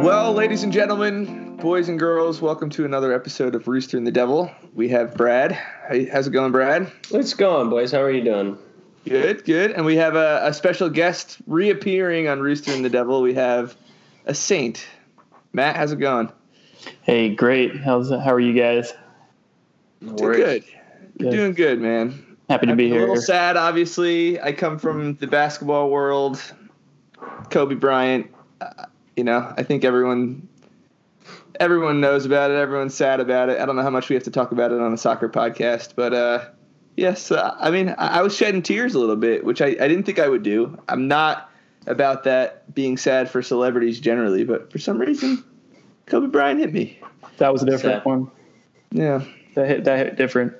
Well, ladies and gentlemen, boys and girls, welcome to another episode of Rooster and the Devil. We have Brad. How's it going, Brad? What's going, boys? How are you doing? Good, good. And we have a, a special guest reappearing on Rooster and the Devil. We have a saint. Matt, how's it going? Hey, great. How's how are you guys? No Doing good. You're Good. doing good, man. Happy to I'm be here. a little sad, obviously. I come from the basketball world. Kobe Bryant. Uh, you know, I think everyone everyone knows about it. Everyone's sad about it. I don't know how much we have to talk about it on a soccer podcast, but uh, yes, uh, I mean, I, I was shedding tears a little bit, which I, I didn't think I would do. I'm not about that being sad for celebrities generally, but for some reason, Kobe Bryant hit me. That was a different Sad. one. Yeah. That hit that hit different.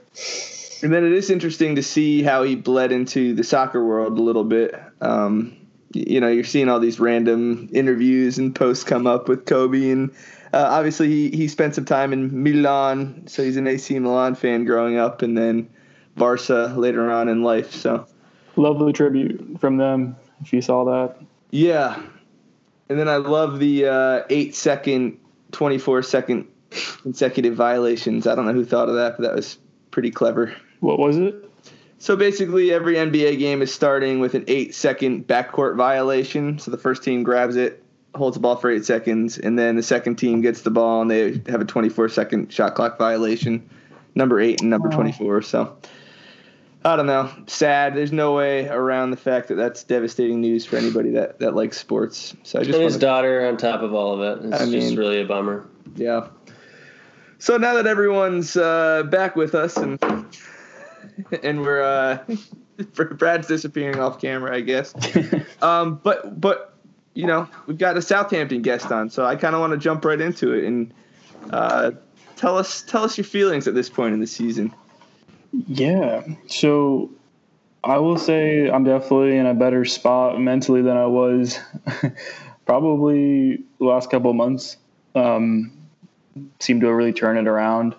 And then it is interesting to see how he bled into the soccer world a little bit. Um, you know, you're seeing all these random interviews and posts come up with Kobe, and uh, obviously he, he spent some time in Milan, so he's an AC Milan fan growing up, and then Barca later on in life. So Lovely tribute from them. If you saw that, yeah, and then I love the uh, eight second, 24 second consecutive violations. I don't know who thought of that, but that was pretty clever. what was it? So basically, every NBA game is starting with an eight second backcourt violation. So the first team grabs it, holds the ball for eight seconds, and then the second team gets the ball and they have a 24 second shot clock violation. Number eight and number Wow. 24. So I don't know. Sad. There's no way around the fact that that's devastating news for anybody that, that likes sports. So I just And his wanna- daughter on top of all of it. It's I just mean- really a bummer. Yeah. So now that everyone's uh, back with us and and we're uh, Brad's disappearing off camera, I guess. Um, but but you know we've got a Southampton guest on, so I kind of want to jump right into it and uh, tell us tell us your feelings at this point in the season. yeah. So I will say I'm definitely in a better spot mentally than I was probably the last couple of months. Um, seem to have really turn it around.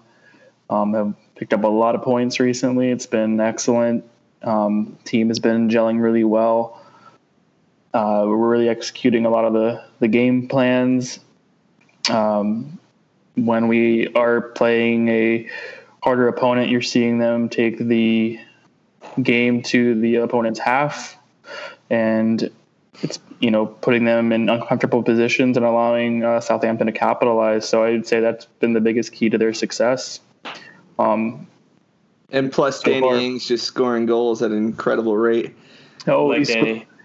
Um, have picked up a lot of points recently. It's been excellent. Um, team has been gelling really well. Uh, we're really executing a lot of the, the game plans. Um, when we are playing a harder opponent, you're seeing them take the game to the opponent's half, and it's you know putting them in uncomfortable positions and allowing uh, Southampton to capitalize. So I'd say that's been the biggest key to their success. Um, And plus, So Danny far. Ings just scoring goals at an incredible rate. oh, like he's- Danny.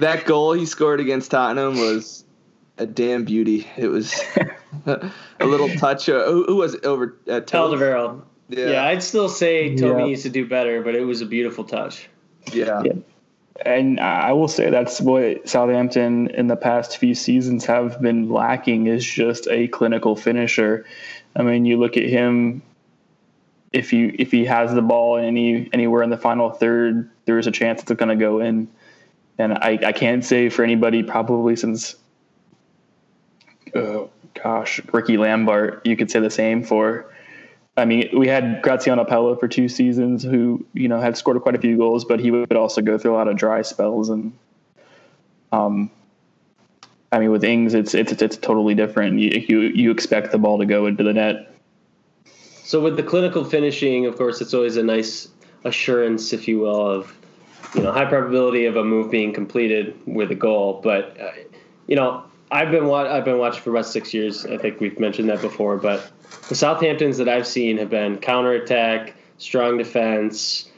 That goal he scored against Tottenham was a damn beauty. It was a little touch. Uh, who, who was it over? Uh, Toad? Alderweireld. Yeah. I'd still say Toby Yeah. needs to do better, but it was a beautiful touch. Yeah. Yeah. and I will say that's what Southampton in the past few seasons have been lacking is just a clinical finisher. I mean, you look at him. If you if he has the ball any anywhere in the final third, there's a chance it's going to go in. And I, I can't say for anybody probably since, oh gosh, Ricky Lambert, you could say the same for. I mean, we had Graziano Pellè for two seasons, who you know had scored quite a few goals, but he would also go through a lot of dry spells. And um, I mean, with Ings, it's it's it's totally different. You you, you expect the ball to go into the net. So with the clinical finishing, of course, it's always a nice assurance, if you will, of you know high probability of a move being completed with a goal. But uh, you know, I've been wa- I've been watching for about six years. I think we've mentioned that before. But the Southamptons that I've seen have been counterattack, strong defense.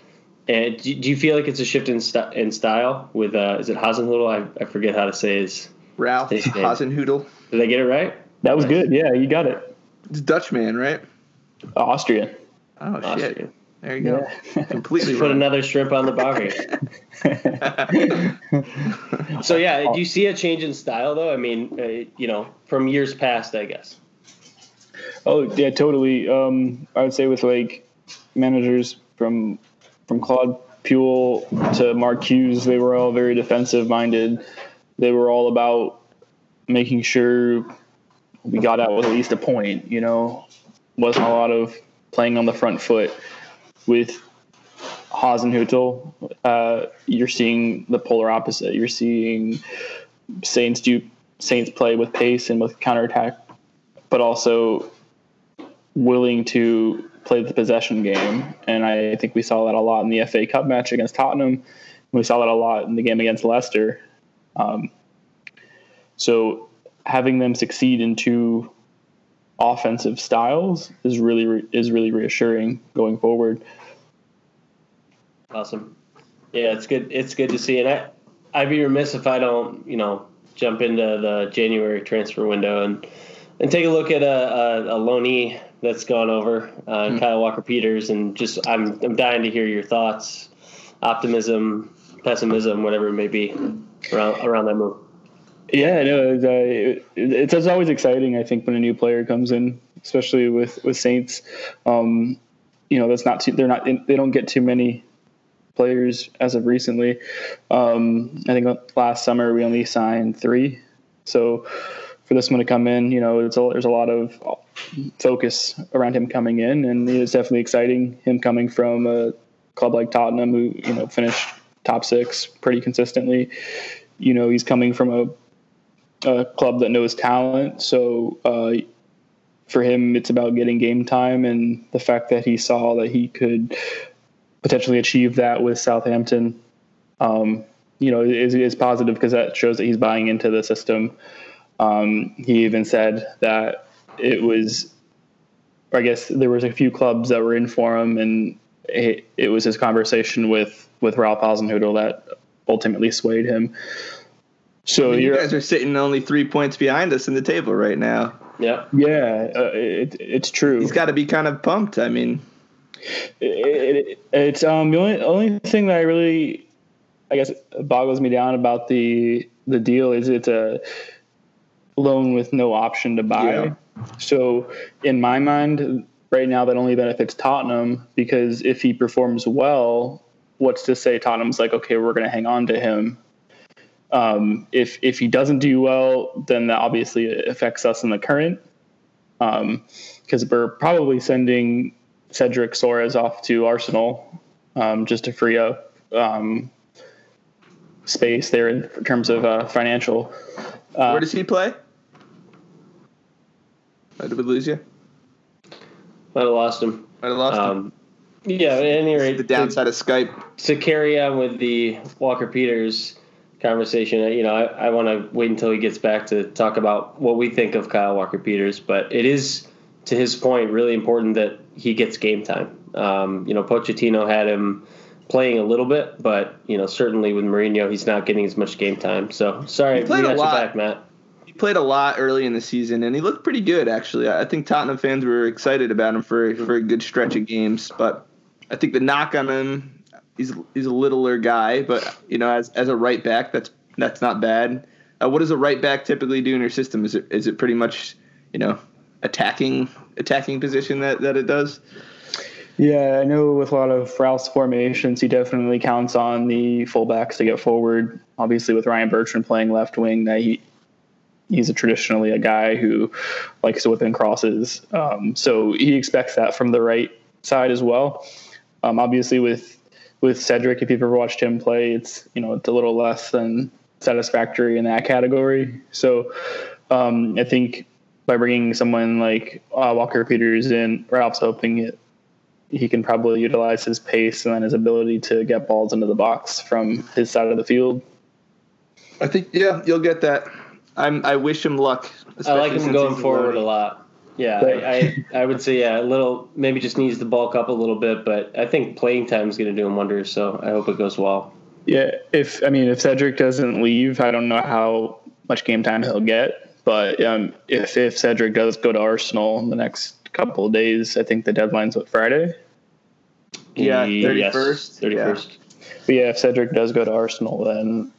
And do, do you feel like it's a shift in, st- in style with uh, is it Hasenhüttl? I, I forget how to say his. Ralph Hey, hey. Hasenhüttl. Did I get it right? That was good. Yeah, you got it. It's Dutch man, right? Austrian. Oh shit. There you go. Completely put another shrimp on the barbie. So yeah, do you see a change in style though? I mean, uh, you know, from years past, I guess. Oh yeah, totally. Um, I would say with like managers from from Claude Puel to Mark Hughes, they were all very defensive minded. They were all about making sure we got out with at least a point. You know, wasn't a lot of playing on the front foot. With Hasenhüttl, uh, you're seeing the polar opposite. You're seeing Saints do Saints play with pace and with counterattack, but also willing to play the possession game. And I think we saw that a lot in the FA Cup match against Tottenham. We saw that a lot in the game against Leicester. Um, so having them succeed in two offensive styles is really re- is really reassuring going forward. Awesome. Yeah, it's good. It's good to see, and I, I'd be remiss if I don't, you know, jump into the January transfer window and and take a look at a a, a loanee that's gone over, uh, Kyle Walker Peters, and just I'm I'm dying to hear your thoughts, optimism, pessimism, whatever it may be, around around that move. Yeah, no, it's, uh, it, it's, it's always exciting. I think when a new player comes in, especially with with Saints, um, you know, that's not too, they're not they don't get too many players as of recently. Um, I think last summer we only signed three, so for this one to come in, you know, a, there's a lot of focus around him coming in, and it's definitely exciting. Him coming from a club like Tottenham, who you know finished top six pretty consistently. You know, he's coming from a a club that knows talent. So uh, for him, it's about getting game time, and the fact that he saw that he could potentially achieve that with Southampton, um, you know, is, is positive because that shows that he's buying into the system. Um, he even said that it was, I guess there was a few clubs that were in for him, and it, it was his conversation with with Ralph Hasenhüttl that ultimately swayed him. So I mean, you you're, guys are sitting only three points behind us in the table right now. Yeah. Yeah, uh, it, it's true. He's got to be kind of pumped. I mean, It, it, it's um the only only thing that I really, I guess, boggles me down about the the deal is it's a loan with no option to buy. Yeah. So in my mind, right now that only benefits Tottenham because if he performs well, what's to say Tottenham's like okay we're going to hang on to him. Um, if if he doesn't do well, then that obviously affects us in the current because we're probably sending Cedric Soares off to Arsenal um, just to free up um, space there in terms of uh, financial. Uh, where does he play? Oh, did we lose you? Might have lost him. Might have lost him. Um, yeah, at any rate, The downside of Skype. to carry on with the Walker Peters conversation, you know, I, I want to wait until he gets back to talk about what we think of Kyle Walker Peters. But it is, to his point, really important that he gets game time. Um, you know, Pochettino had him playing a little bit, but you know, certainly with Mourinho, he's not getting as much game time. So sorry, He played we a lot. back, Matt. He played a lot early in the season, and he looked pretty good actually. I I think Tottenham fans were excited about him for for a good stretch of games, but I think the knock on him, he's he's a littler guy, but you know, as as a right back, that's that's not bad. Uh, what does a right back typically do in your system? Is it is it pretty much you know attacking attacking position that that it does? Yeah, I know with a lot of Ralph's formations, he definitely counts on the fullbacks to get forward. Obviously, with Ryan Bertrand playing left wing, that he he's a traditionally a guy who likes to whip in crosses. Um, so he expects that from the right side as well. Um, obviously, with with Cedric, if you've ever watched him play, it's you know it's a little less than satisfactory in that category. So um, I think by bringing someone like uh, Walker Peters in, Ralph's hoping it he can probably utilize his pace and then his ability to get balls into the box from his side of the field. I think yeah, you'll get that. I'm I wish him luck. I like him going forward loanee. a lot. Yeah, I, I, I would say yeah, a little maybe just needs to bulk up a little bit, but I think playing time is going to do him wonders. So I hope it goes well. Yeah, if I mean if Cedric doesn't leave, I don't know how much game time he'll get. But um, if if Cedric does go to Arsenal in the next couple of days, I think the deadline's what Friday. Yeah, 31st. 31st. But yeah, if Cedric does go to Arsenal, then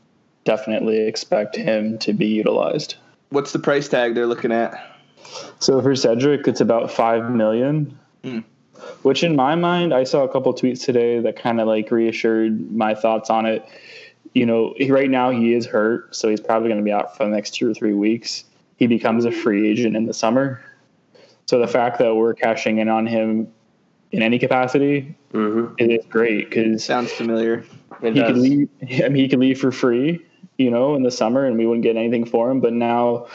definitely expect him to be utilized. What's the price tag they're looking at? So for Cedric, it's about five million. Hmm. Which in my mind, I saw a couple tweets today that kind of like reassured my thoughts on it. You know, he, right now he is hurt, so he's probably going to be out for the next two or three weeks. He becomes a free agent in the summer. So the fact that we're cashing in on him in any capacity Mm-hmm. it is great because Sounds familiar. It he does. could leave. I mean, he could leave for free, you know, in the summer, and we wouldn't get anything for him. But now,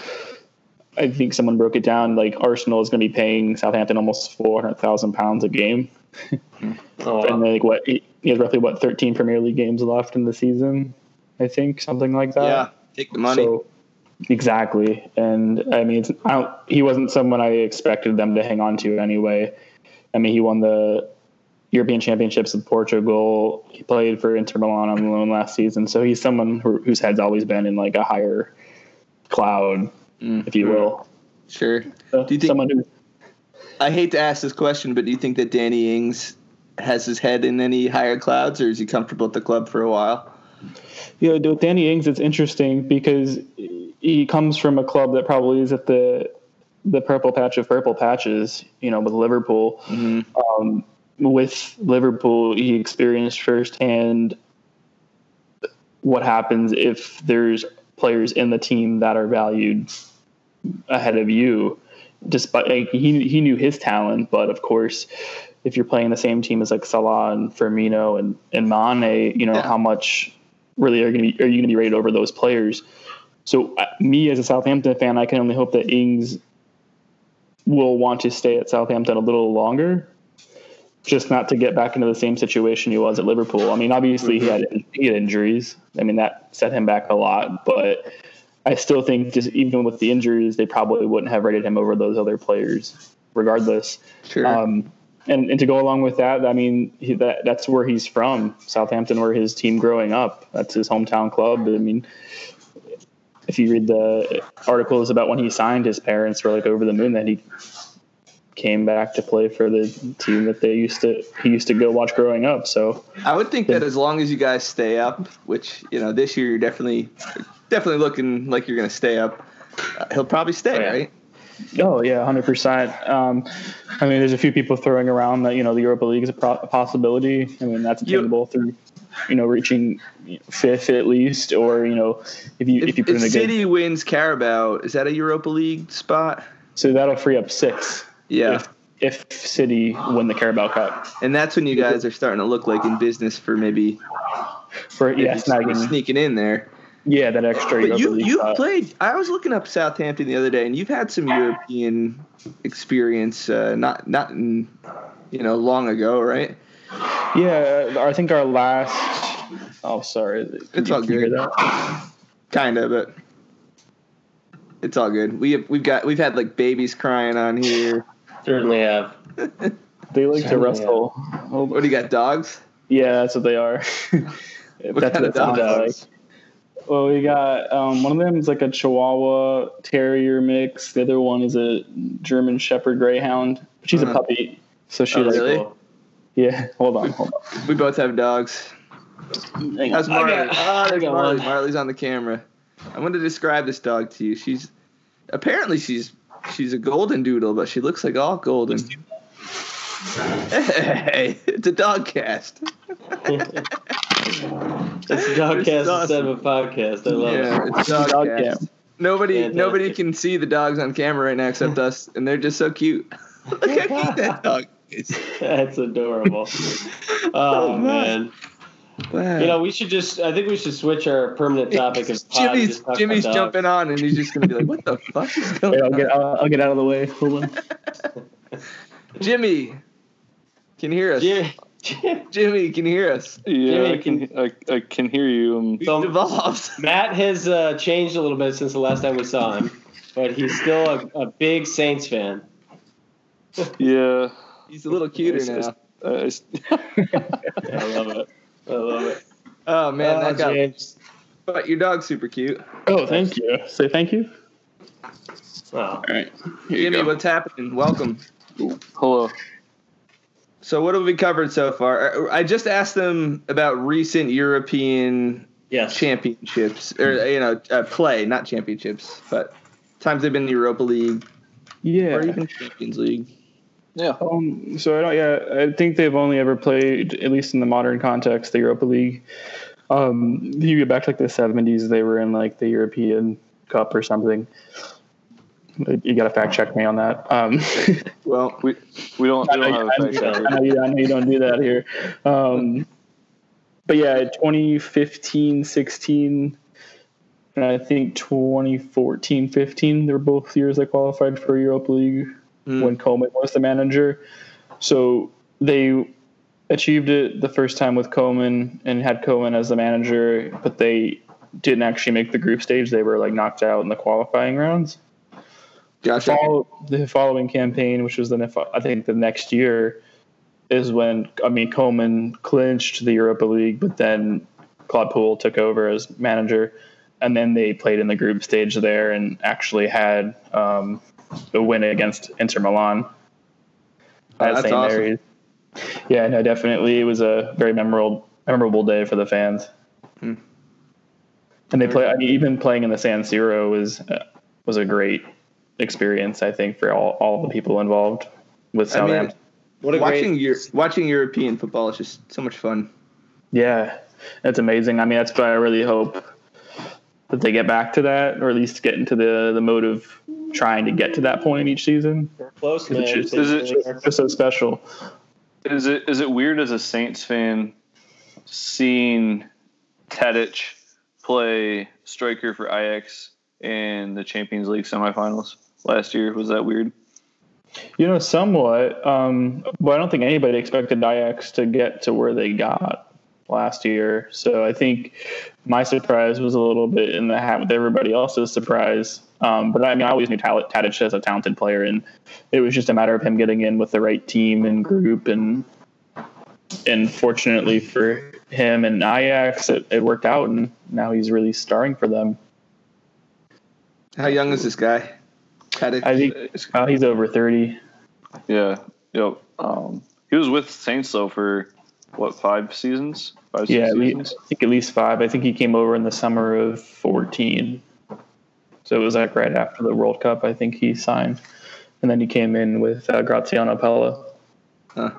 I think someone broke it down. Like Arsenal is going to be paying Southampton almost four hundred thousand pounds a game, Oh, and like what he has roughly what thirteen Premier League games left in the season, I think something like that. yeah, take the money. So, exactly, and I mean, it's, I don't, he wasn't someone I expected them to hang on to anyway. I mean, he won the European Championships with Portugal. He played for Inter Milan on loan last season, so he's someone who, whose head's always been in like a higher cloud, Mm. if you will. sure. So Do you think- someone who I hate to ask this question, but do you think that Danny Ings has his head in any higher clouds, or is he comfortable at the club for a while? Yeah, with Danny Ings, it's interesting because he comes from a club that probably is at the the purple patch of purple patches, you know, with Liverpool. Um, with Liverpool, he experienced firsthand what happens if there's players in the team that are valued ahead of you. Despite like, he he knew his talent, but of course, if you're playing the same team as like Salah and Firmino and and Mane, you know Yeah. how much really are going to be are you going to be rated over those players? So uh, me as a Southampton fan, I can only hope that Ings will want to stay at Southampton a little longer, just not to get back into the same situation he was at Liverpool. I mean, obviously he had he had injuries. I mean that set him back a lot, but I still think just even with the injuries, they probably wouldn't have rated him over those other players, regardless. Sure. Um, and, and to go along with that, I mean, he, that that's where he's from. Southampton, where his team growing up. That's his hometown club. I mean, if you read the articles about when he signed, his parents were like over the moon that he came back to play for the team that they used to he used to go watch growing up. So I would think that as long as you guys stay up, which you know this year you're definitely definitely looking like you're going to stay up, uh, he'll probably stay, Oh, yeah. right? Oh yeah, hundred percent. Um, I mean, there's a few people throwing around that you know the Europa League is a, pro- a possibility. I mean, that's attainable through you know reaching fifth at least, or you know if you if, If, you put if in a good, City wins Carabao, is that a Europa League spot? so that'll free up six. Yeah, If, if City win the Carabao Cup, and that's when you guys are starting to look like in business for maybe, for maybe yeah, snagging sneaking in there. yeah that extra. But you you've played. I was looking up Southampton the other day, and you've had some European experience. Uh, not not in, you know long ago, right? Yeah, I think our last. Oh, sorry. Can It's you- all you good. Kind of, but it's all good. We have, we've got we've had like babies crying on here. Certainly have. They like to Yeah. wrestle. What do you got? Dogs? Yeah, that's what they are. What that's kind what of it dogs? like. Well, we got um, one of them is like a Chihuahua Terrier mix. The other one is a German Shepherd Greyhound. But she's Uh-huh. a puppy, so she Oh, like really? Cool. yeah. Hold on, hold on. We both have dogs. Hang How's. Marley? Got- Ah, I Marley. Marley's on the camera. I'm going to describe this dog to you. She's apparently she's she's a golden doodle, but she looks like all golden. Hey, it's a dog cast. It's a dogcast This is instead of a podcast. I love yeah, it. it's dog, Dog cast. cam. Nobody Fantastic. nobody can see the dogs on camera right now except us, and they're just so cute. Look how cute that dog is. That's adorable. Oh, Oh my. man. Wow. You know, we should just. I think we should switch our permanent topic of pod and Jimmy's just Jimmy's dogs. jumping on, and he's just gonna be like, "What the fuck is going Wait, I'll on?" get I'll, I'll get out of the way. Hold on. Jimmy, can you hear us? Yeah. Jimmy, can you hear us? Yeah, Jimmy, I can I, I can hear you. Um, We've So- evolved. Matt has uh, changed a little bit since the last time we saw him, but he's still a, a big Saints fan. yeah, He's a little cuter It's- now. uh, it's- I love it. I love it. Oh man, Oh, that got. James. But your dog's super cute. Oh, thank you. Say thank you. Oh, all right. Here you Jimmy, what's happening? Welcome. Hello. So what have we covered so far? I just asked them about recent European Yes. championships, or you know, uh, play, not championships, but times they've been in the Europa League Yeah. or even Champions League. Yeah. Um, so I don't. Yeah, I think they've only ever played, at least in the modern context, the Europa League. Um, you get back to like the seventies, they were in like the European Cup or something. You got to fact check me on that. Um, Well, We we don't, we don't have a I, fact checker. know you, I know you don't do that here. Um, but yeah, 2015, 16, and I think 2014, 15, they're both years they qualified for Europa League Mm. when Koeman was the manager. So they achieved it the first time with Koeman and had Koeman as the manager, but they didn't actually make the group stage. They were like knocked out in the qualifying rounds gotcha. follow, the following campaign, which was the I think the next year, is when I mean Koeman clinched the Europa League, but then Claude Puel took over as manager, and then they played in the group stage there and actually had um, a win against Inter Milan. Oh, that's St. awesome. Mary's. Yeah, no, definitely, it was a very memorable memorable day for the fans. Hmm. And they play. I mean, even playing in the San Siro was uh, was a great experience. I think for all, all the people involved with I mean, What a watching great. your watching European football is just so much fun. yeah, that's amazing. I mean, that's why I really hope that they get back to that, or at least get into the the mode of trying to get to that point each season. Close, man. It's just, Is it- it's just so special. Is it is it weird as a Saints fan seeing Tadic play striker for Ajax in the Champions League semifinals last year? Was that weird? You know, somewhat. Um, but I don't think anybody expected Ajax to get to where they got last year. So I think my surprise was a little bit in the hat with everybody else's surprise. Um, but I mean, I always knew Tal- Tadic as a talented player, and it was just a matter of him getting in with the right team and group. And and fortunately for him and Ajax, it, it worked out, and now he's really starring for them. How young is this guy? Tadic? I think uh, he's over thirty. Yeah. Yep. Um, he was with Saints though for what five seasons? Five Yeah, seasons. least, I think at least five. I think he came over in the summer of 14. So it was like right after the World Cup, I think he signed. And then he came in with uh, Graziano Pellè. Huh.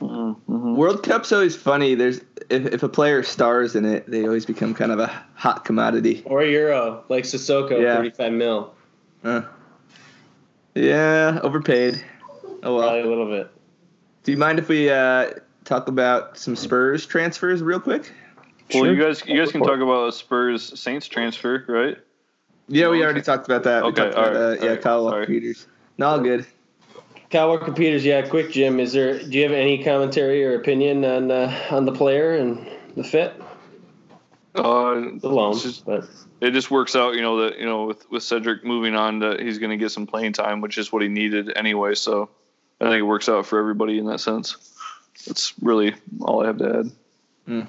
Mm-hmm. World Cup's always funny. There's if, if a player stars in it, they always become kind of a hot commodity. Or Euro, like Sissoko, Yeah. 35 mil. Huh. Yeah, overpaid. Oh well. Probably a little bit. Do you mind if we uh, talk about some Spurs transfers real quick? Well, Sure. you guys, you guys can talk about a Spurs Saints transfer, right? Yeah, we already talked about that. Okay, talked about all right, uh, yeah, all right, Kyle Walker. Peters. No, all good. Kyle Walker Peters, yeah, quick, Jim. Is there? Do you have any commentary or opinion on uh, on the player and the fit? Uh, The loan, just- but it just works out, you know, that you know, with with Cedric moving on, that he's going to get some playing time, which is what he needed anyway. So I think it works out for everybody in that sense. That's really all I have to add.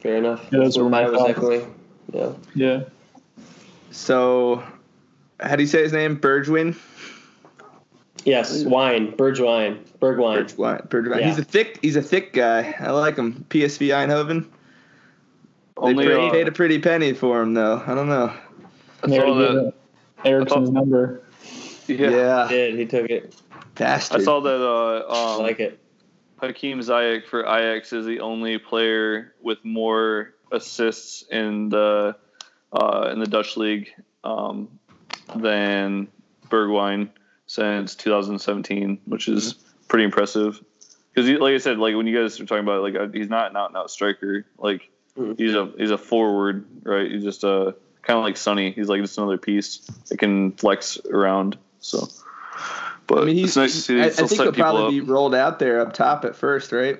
fair enough. Yeah, those what were my I was echoing. Yeah. Yeah. So, how do you say his name? Bergwin. Yes, wine, Burge wine, Berg wine. Bergwin. Bergwin. Yeah. He's a thick. He's a thick guy. I like him. PSV Eindhoven. They Only paid, uh, paid a pretty penny for him, though. I don't know. I They saw already that. gave Eriksen's number. Yeah, Yeah, He did he took it? bastard. I saw that. Uh, I um, like it. Hakim Ziyech for Ajax is the only player with more assists in the uh, in the Dutch league um, than Bergwijn since 2017, which is pretty impressive. Because, like I said, like when you guys are talking about, like uh, he's not an out and out striker. Like Mhm. he's a he's a forward, right? He's just a kind of like Sonny. He's like just another piece that can flex around. So, but I mean, it's nice to see I, I think set he'll probably up. be rolled out there up top at first, right?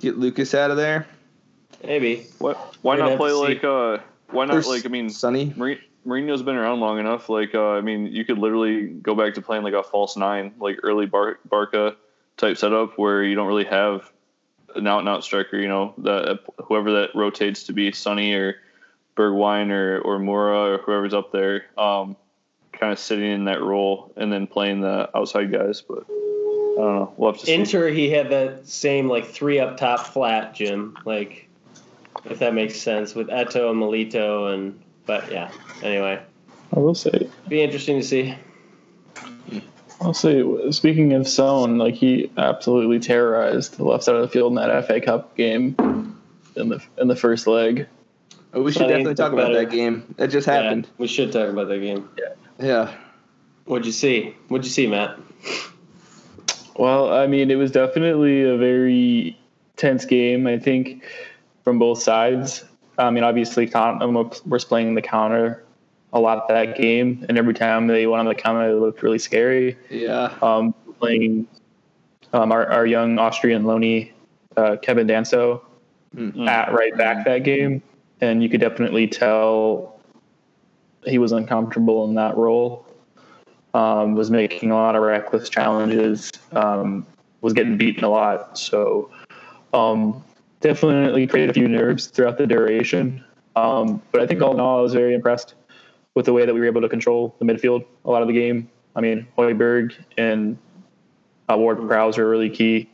Get Lucas out of there. Maybe. Why, why We're not play like uh why not There's like I mean Sonny. Marin- Mourinho's been around long enough like uh, I mean you could literally go back to playing like a false nine like early Bar- Barca type setup where you don't really have an out and out striker you know that whoever that rotates to be Sonny or Bergwijn or or Moura or whoever's up there um kind of sitting in that role and then playing the outside guys but don't know. We'll have to see. Inter, he had that same like three up top flat, Jim. Like, if that makes sense with Eto'o and Milito and but yeah. Anyway, I will say, be interesting to see. I'll say, speaking of Son, like he absolutely terrorized the left side of the field in that FA Cup game in the in the first leg. Oh, we should Funny, definitely talk about better. that game. That just happened. Yeah, we should talk about that game. Yeah. What'd you see? What'd you see, Matt? Well, I mean, it was definitely a very tense game. I think from both sides. I mean, obviously, Tottenham was playing the counter a lot that game, and every time they went on the counter, it looked really scary. Yeah. Um, playing um, our, our young Austrian loanee, uh, Kevin Danso, Mm. at right back that game, and you could definitely tell he was uncomfortable in that role. Um, was making a lot of reckless challenges. Um, was getting beaten a lot. So um, definitely created a few nerves throughout the duration. Um, but I think all in all, I was very impressed with the way that we were able to control the midfield a lot of the game. I mean, Højbjerg and uh, Ward Prowse are really key.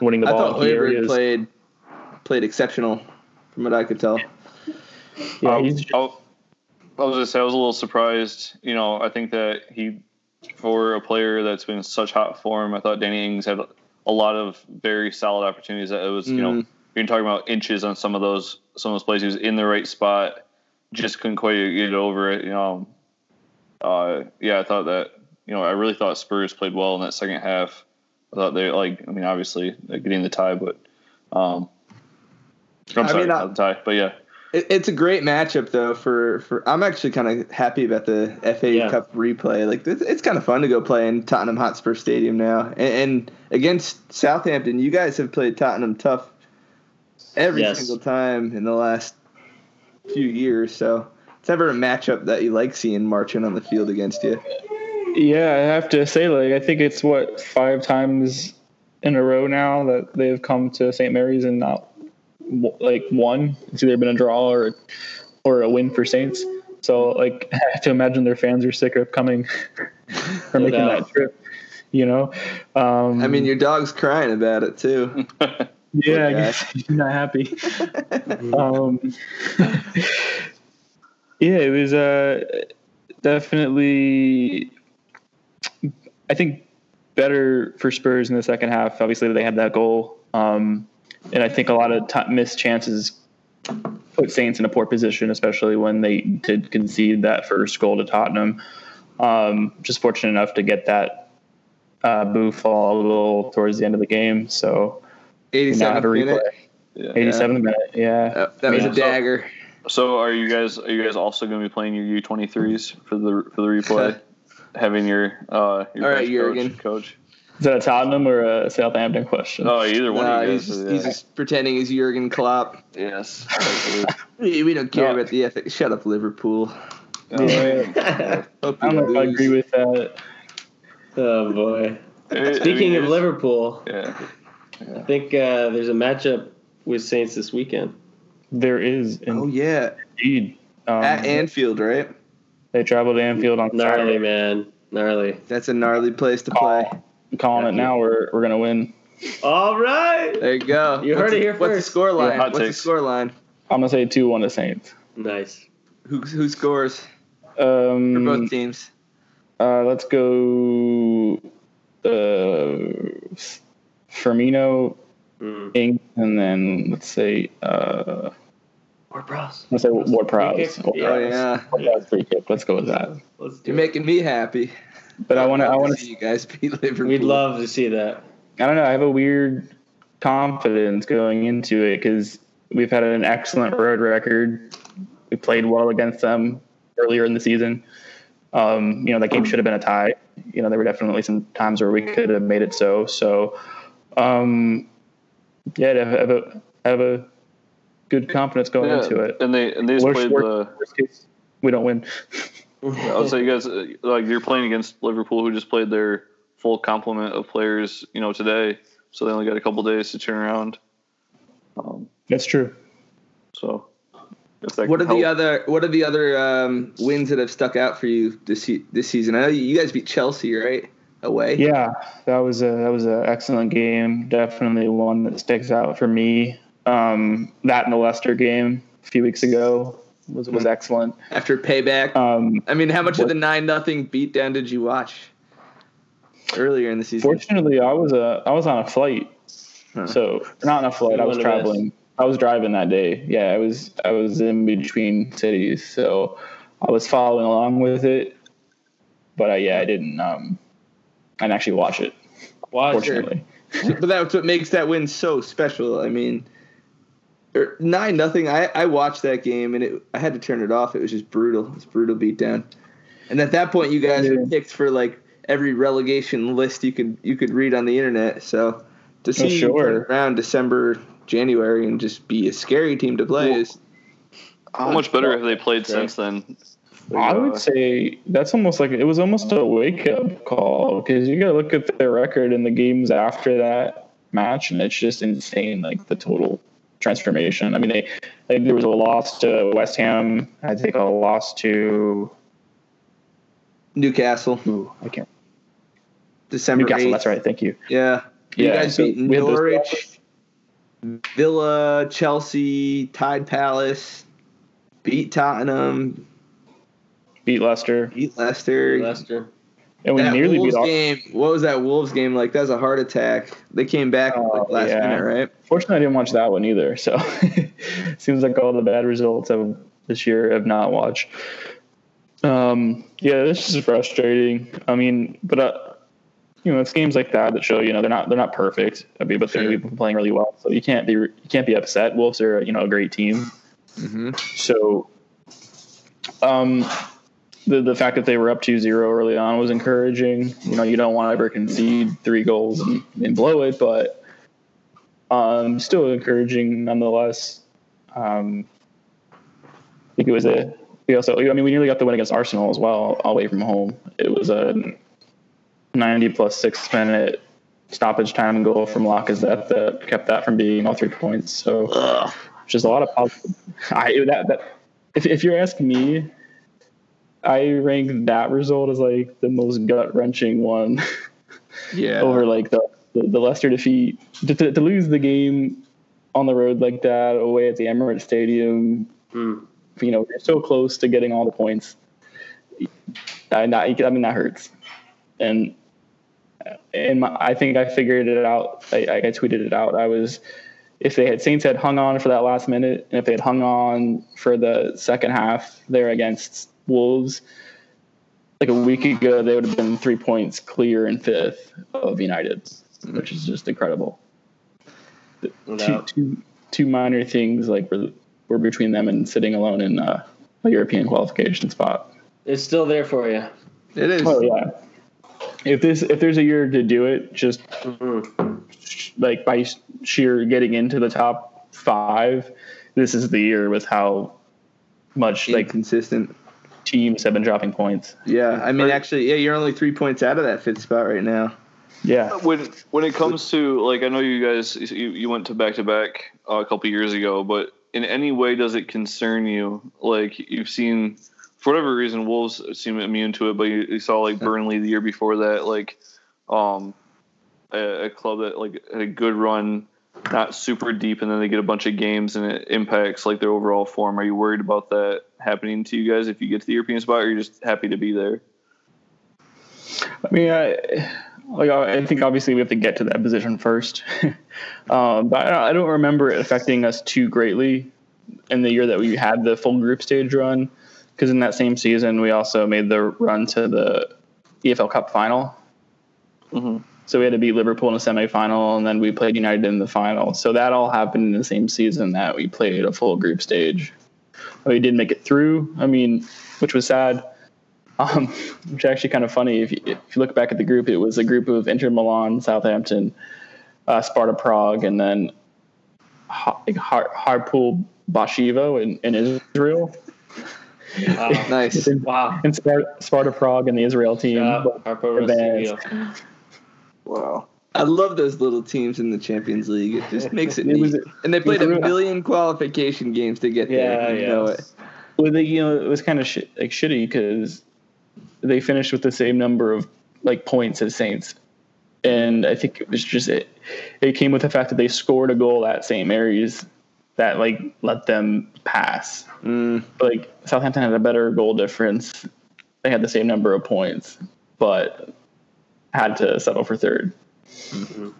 Winning the I ball thought in key Højbjerg areas. played played exceptional, from what I could tell. Yeah, Um, he's I was I gonna say I was a little surprised. You know, I think that he, for a player that's been in such hot form, I thought Danny Ings had a lot of very solid opportunities. That it was, you know, Mm. you're talking about inches on some of those some of those plays. He was in the right spot, just couldn't quite get over it. You know, uh, yeah, I thought that. You know, I really thought Spurs played well in that second half. I thought they like. I mean, obviously getting the tie, but um, I'm I sorry, mean, I- not the tie, but yeah. It, it's a great matchup though. For, for I'm actually kind of happy about the FA Yeah. Cup replay. Like it's, it's kind of fun to go play in Tottenham Hotspur Stadium now, and, and against Southampton. You guys have played Tottenham tough every Yes. single time in the last few years. So it's never a matchup that you like seeing marching on the field against you. Yeah, I have to say, like, I think it's what five times in a row now that they've come to St. Mary's and not w- like one. It's either been a draw or or a win for Saints. So, like, I have to imagine their fans are sick of coming or No making doubt. that trip. You know, um, I mean, your dog's crying about it too. yeah, I Poor guess he's not happy. um, yeah, it was uh, definitely, I think, better for Spurs in the second half. Obviously, they had that goal, um, and I think a lot of t- missed chances put Saints in a poor position, especially when they did concede that first goal to Tottenham. Um, just fortunate enough to get that uh, boo fall a little towards the end of the game, so we now have 87 a replay. minute. Yeah. 87 minute, yeah. That was Yeah. a dagger. So are you guys are you guys also going to be playing your U twenty threes for the for the replay? Having your uh your All right, bench Jurgen. coach, coach. Is that a Tottenham or a Southampton question? Oh, either one No, of you he's just, he's just pretending he's Jurgen Klopp. yes. We, we don't care No. about the ethics. Shut up, Liverpool. Yeah. I don't you know if I lose. agree with that. oh boy. I Speaking mean, of Liverpool, yeah. I think uh, there's a matchup with Saints this weekend. There is Oh yeah, indeed. Um, at Anfield, right? they traveled to Anfield on Gnarly, Saturday. man. Gnarly. That's a gnarly place to play. I'm calling it now. We're we're gonna win. All right. There you go. You heard What's it the- here What's first. the score line? Yeah, What's takes. the score line? I'm gonna say two one to Saints. Nice. Who who scores Um, for both teams? uh, let's go. Uh, Firmino, Mm. Ing, and then let's say uh, Or bros. let's say Ward Prowse. Free kick? Ward Yeah. Oh yeah, Ward Prowse free kick. Let's go with that. Let's you're it. making me happy. But I want to. I Love want see you guys beat Liverpool. We'd love to see that. I don't know. I have a weird confidence going into it because we've had an excellent road record. We played well against them earlier in the season. Um, you know, that game should have been a tie. You know, there were definitely some times where we could have made it so. So, um, yeah, to have a have a good confidence going Yeah, into it. And they and they just Worst- played worst- the. worst case, we don't win. I would say you guys uh, like you're playing against Liverpool, who just played their full complement of players, you know, today. So they only got a couple days to turn around. Um, That's true. so if that What are can the other What are the other um, wins that have stuck out for you this this season? I know you guys beat Chelsea, right? away. Yeah, that was a that was an excellent game. Definitely one that sticks out for me. Um, that and the Leicester game a few weeks ago was was excellent. After payback. Um, I mean, how much of the nine nothing beatdown did you watch earlier in the season? fortunately, I was a I was on a flight, Huh. so not on a flight. I was You wouldn't have traveling. I was driving that day. Yeah, I was I was in between cities, so I was following along with it. But uh, yeah, I didn't. Um, I didn't actually watch it. Why? Fortunately, but that's what makes that win so special. I mean, nine nothing. I I watched that game and it I had to turn it off. It was just brutal. It's brutal beatdown. And at that point, you guys were picked for like every relegation list you could you could read on the internet. So to see you sure. turn around December, January, and just be a scary team to play is How much better have they played since then? I would say that's almost like it was almost a wake up call because you got to look at their record in the games after that match, and it's just insane. Like the total transformation. I mean, they like there was a loss to West Ham. I think a loss to Newcastle, ooh, I can't December Newcastle. 8th. That's right. Thank you. Yeah. You Yeah, guys so beat we had those- Norwich, Villa, Chelsea, Tide Palace, beat Tottenham, Beat Leicester, beat Leicester. Leicester. And we that nearly Wolves beat. Ar- game. What was that Wolves game like? That was a heart attack. They came back Oh, like last yeah. minute, right? Fortunately, I didn't watch that one either. So seems like all the bad results of this year have not watched. Um, yeah, this is frustrating. I mean, but uh, you know, it's games like that that show you know they're not they're not perfect. I mean, but Sure. been playing really well, so you can't be you can't be upset. Wolves are you know a great team. Mm-hmm. So, um, the the fact that they were up 2-0 early on was encouraging. You know, you don't want to ever concede three goals and, and blow it, but um, still encouraging nonetheless. Um, I think it was a. We also, I mean, we nearly got the win against Arsenal as well, away from home. It was a 90 plus six minute stoppage time goal from Lacazette that kept that from being all three points. So just a lot of positive. I that that if if you're asking me, I rank that result as like the most gut wrenching one Yeah. over like the, the the Leicester defeat to, to, to lose the game on the road like that away at the Emirates Stadium. Mm. You know, you're so close to getting all the points. I, not, I mean that hurts, and and my, I think I figured it out. I, I tweeted it out. I was if they had Saints had hung on for that last minute, and if they had hung on for the second half there against Wolves, like a week ago, they would have been three points clear in fifth of United, which is just incredible. No Two, two, two minor things like were, were between them and sitting alone in uh, a European qualification spot. It's still there for you. It is. Oh yeah. If this if there's a year to do it, just Mhm. like by sheer getting into the top five, this is the year with how much like Inconsistent. Teams have been dropping points. Yeah. I mean, actually, yeah, you're only three points out of that fifth spot right now. Yeah. When when it comes to like, I know you guys you, you went to back to back a couple years ago, but in any way does it concern you? Like you've seen for whatever reason, Wolves seem immune to it, but you, you saw like Burnley the year before that, like um a, a club that like had a good run, not super deep, and then they get a bunch of games and it impacts like their overall form. Are you worried about that happening to you guys if you get to the European spot, or are you just happy to be there? I mean, I, like I think obviously we have to get to that position first, um, but I I don't remember it affecting us too greatly in the year that we had the full group stage run, because in that same season we also made the run to the EFL Cup final. Mm-hmm. So we had to beat Liverpool in the semifinal, and then we played United in the final. So that all happened in the same season that we played a full group stage. We did make it through. I mean, which was sad. Um, which is actually kind of funny. If you, if you look back at the group, it was a group of Inter Milan, Southampton, uh, Sparta Prague, and then Ha- like Har- Harpul Bashivo in, in Israel. Wow. Nice. wow. And Sparta, Sparta Prague and the Israel team. Yeah, Harpo advanced. Rossini. Wow. I love those little teams in the Champions League. It just makes it It neat. was- and they played a million qualification games to get there. Yeah, yeah. know it. Well, they, you know, it was kind of sh- like shitty because they finished with the same number of like points as Saints, and I think it was just it. It came with the fact that they scored a goal at St. Mary's that like let them pass. Mm, Like Southampton had a better goal difference. They had the same number of points, but had to settle for 3rd Mhm.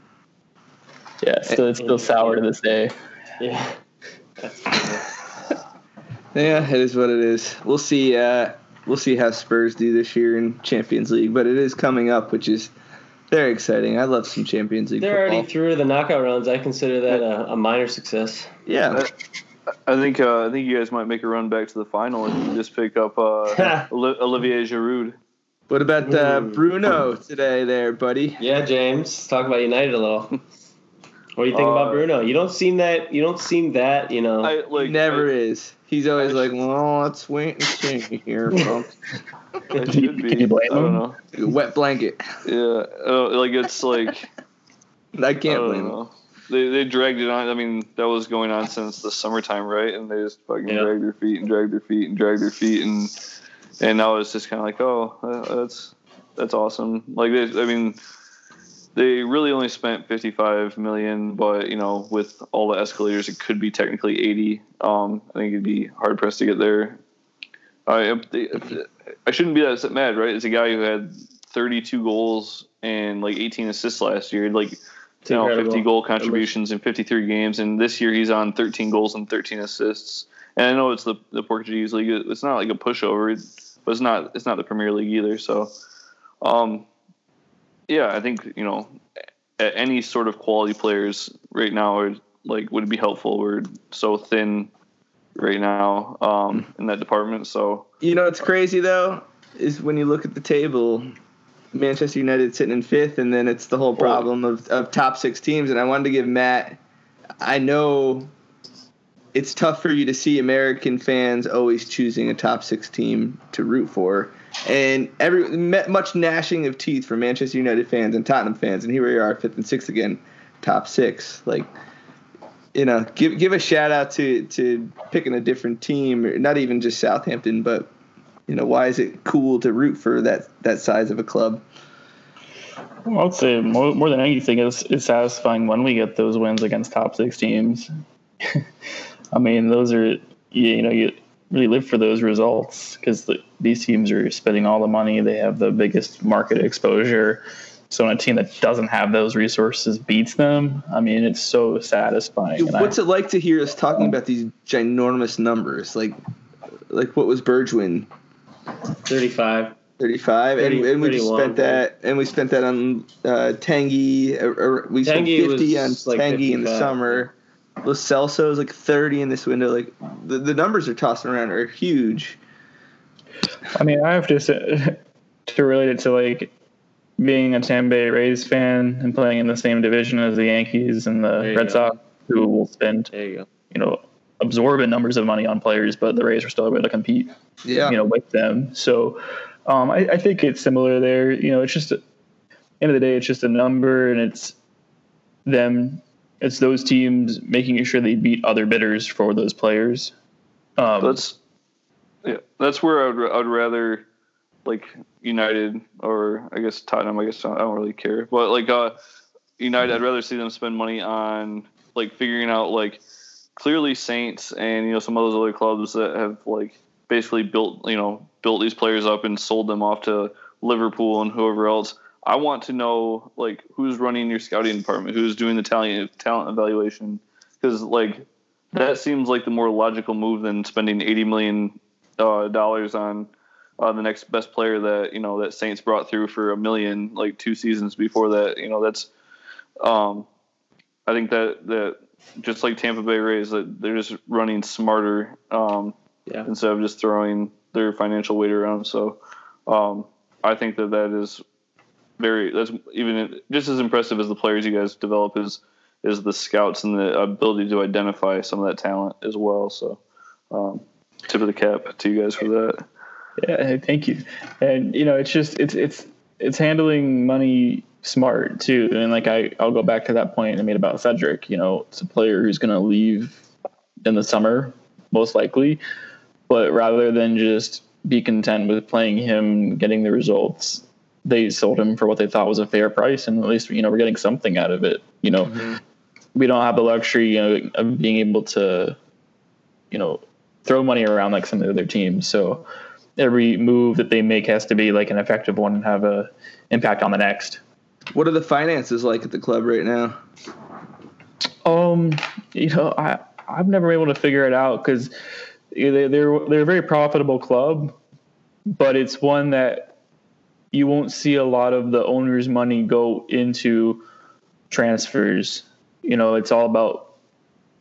Yeah, still it's still sour to this day. Yeah. Yeah, it is what it is. We'll see. Uh, we'll see how Spurs do this year in Champions League, but it is coming up, which is very exciting. I love some Champions League They're football. already through the knockout rounds. I consider that a, a minor success. yeah, I think uh, I think you guys might make a run back to the final if you just pick up uh, Olivier Giroud. What about uh, Mm. Bruno today, there, buddy? Yeah, James. Talk about United a little. What do you think Uh, about Bruno? You don't seem that. You don't seem that. You know. I like never I, is. He's always I- like, "Well, let's wait and see here, folks." Can you- should be. can you blame I don't him? know. Wet blanket. Yeah, uh, like it's like I I can't don't blame him. They they dragged it on. I mean, that was going on since the summertime, right? And they just fucking Yeah. dragged their feet and dragged their feet and dragged their feet, and and now it's just kind of like, oh, uh, that's that's awesome. Like they, I mean, they really only spent fifty five million, but you know, with all the escalators, it could be technically eighty. Um, I think it'd be hard pressed to get there. I I shouldn't be that mad, right? It's a guy who had thirty two goals and like eighteen assists last year, like you know, 50 goal contributions in 53 games, and this year he's on 13 goals and 13 assists. And I know it's the the Portuguese league; it's not like a pushover, but it's not it's not the Premier League either. So, um, yeah, I think you know, any sort of quality players right now are like would be helpful. We're so thin right now um, in that department. So You know it's crazy though is when you look at the table, Manchester United sitting in fifth, and then it's the whole problem of, of top six teams. And I wanted to give Matt. I know it's tough for you to see American fans always choosing a top six team to root for, and every much gnashing of teeth for Manchester United fans and Tottenham fans, and here we are, fifth and sixth again, top six. Like you know, give give a shout out to to picking a different team, not even just Southampton, but you know, why is it cool to root for that that size of a club? Well, I'd say more, more than anything, it's, it's satisfying when we get those wins against top six teams. I mean, those are, you, you know, you really live for those results because the, these teams are spending all the money. They have the biggest market exposure. So when a team that doesn't have those resources beats them, I mean, it's so satisfying. And I- What's it like to hear us talking about these ginormous numbers? Like, like what was Bergwijn? Thirty-five. 35 and, 30, and we just 31, spent that and we spent that on uh, Tanguy or, or we spent Tanguy 50 on was like Tanguy in the summer Lo Celso is like 30 in this window like the, the numbers are tossing around are huge I mean, I have to say, to relate it to like being a Tampa Bay Rays fan and playing in the same division as the Yankees and the Red go. Sox, who will spend There you go. you know absorbent numbers of money on players, but the Rays are still able to compete, yeah you know, with them. So um, I, I think it's similar there. You know, it's just end of the day, it's just a number, and it's them. It's those teams making sure they beat other bidders for those players. Um, that's yeah, that's where I'd I'd rather like United or I guess Tottenham. I guess I don't really care, but like uh, United, I'd rather see them spend money on like figuring out like clearly Saints and you know some of those other clubs that have like basically built you know built these players up and sold them off to Liverpool and whoever else. I want to know like who's running your scouting department, who's doing the talent talent evaluation, because like that seems like the more logical move than spending eighty million uh, dollars on uh, the next best player that you know that Saints brought through for a million like two seasons before that. You know that's um, I think that that just like Tampa Bay Rays that they're just running smarter um, Yeah. instead of just throwing their financial weight around. So um, I think that that is very that's even just as impressive as the players you guys develop is is the scouts and the ability to identify some of that talent as well. So um, tip of the cap to you guys for that. Yeah, thank you. And you know, it's just it's it's it's handling money smart too. And like I I'll go back to that point I made about Cedric. You know, it's a player who's going to leave in the summer most likely, but rather than just be content with playing him, getting the results, they sold him for what they thought was a fair price, and at least you know we're getting something out of it. You know, we don't have the luxury you know, of being able to, you know, throw money around like some of the other teams. So every move that they make has to be like an effective one and have a impact on the next. What are the finances like at the club right now? Um, you know, I I've never been able to figure it out because they're they're they're a very profitable club, but it's one that you won't see a lot of the owner's money go into transfers. You know, it's all about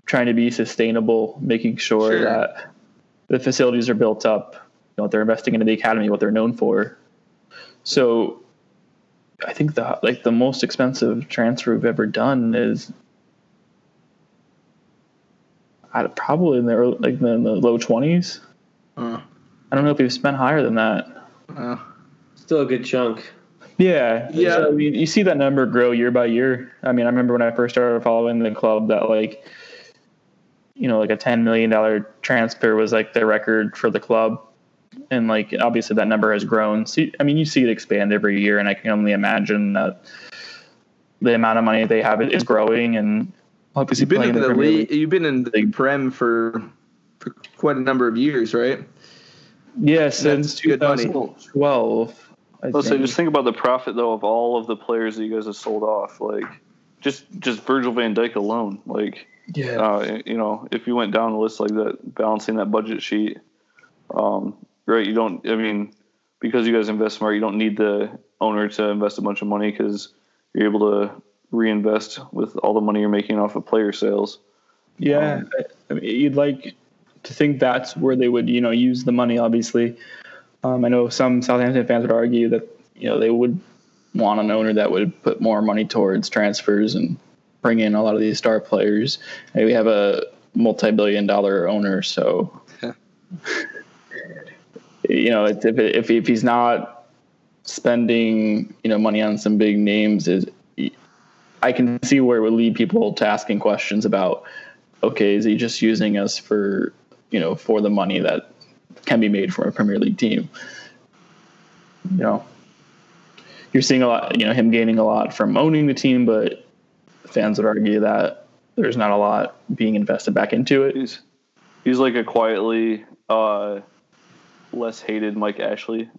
trying to be sustainable, making sure, Sure. that the facilities are built up. You know, they're investing into the academy, what they're known for. So, I think the like the most expensive transfer we've ever done is I probably in the early, like in the low twenties. Uh, I don't know if we've spent higher than that. uh, Still a good chunk. Yeah, Yeah. So, I mean, you see that number grow year by year. I mean, I remember when I first started following the club that like, you know, like a ten million dollar transfer was like the record for the club, and like obviously that number has grown. See, I mean, you see it expand every year, and I can only imagine that the amount of money they have is growing, and obviously you've been in the Premier league. You've been in the League. Prem for for quite a number of years, right? Yeah, since That's good money. 2012. I Let's say think. just think about the profit though of all of the players that you guys have sold off. Like just just Virgil Van Dijk alone. Like yeah. uh, you know, if you went down the list like that, balancing that budget sheet, um, right? You don't. I mean, because you guys invest smart, you don't need the owner to invest a bunch of money because you're able to reinvest with all the money you're making off of player sales. Yeah, I- I mean, you'd like to think that's where they would, you know, use the money. Obviously, um, I know some Southampton fans would argue that you know they would want an owner that would put more money towards transfers and bring in a lot of these star players. And we have a multi-billion-dollar owner, so you know, if if if he's not spending, you know, money on some big names, is I can see where it would lead people to asking questions about okay, is he just using us for you know for the money that can be made for a Premier League team? You know, you're seeing a lot, you know, him gaining a lot from owning the team, but fans would argue that there's not a lot being invested back into it. He's he's like a quietly uh, less hated Mike Ashley.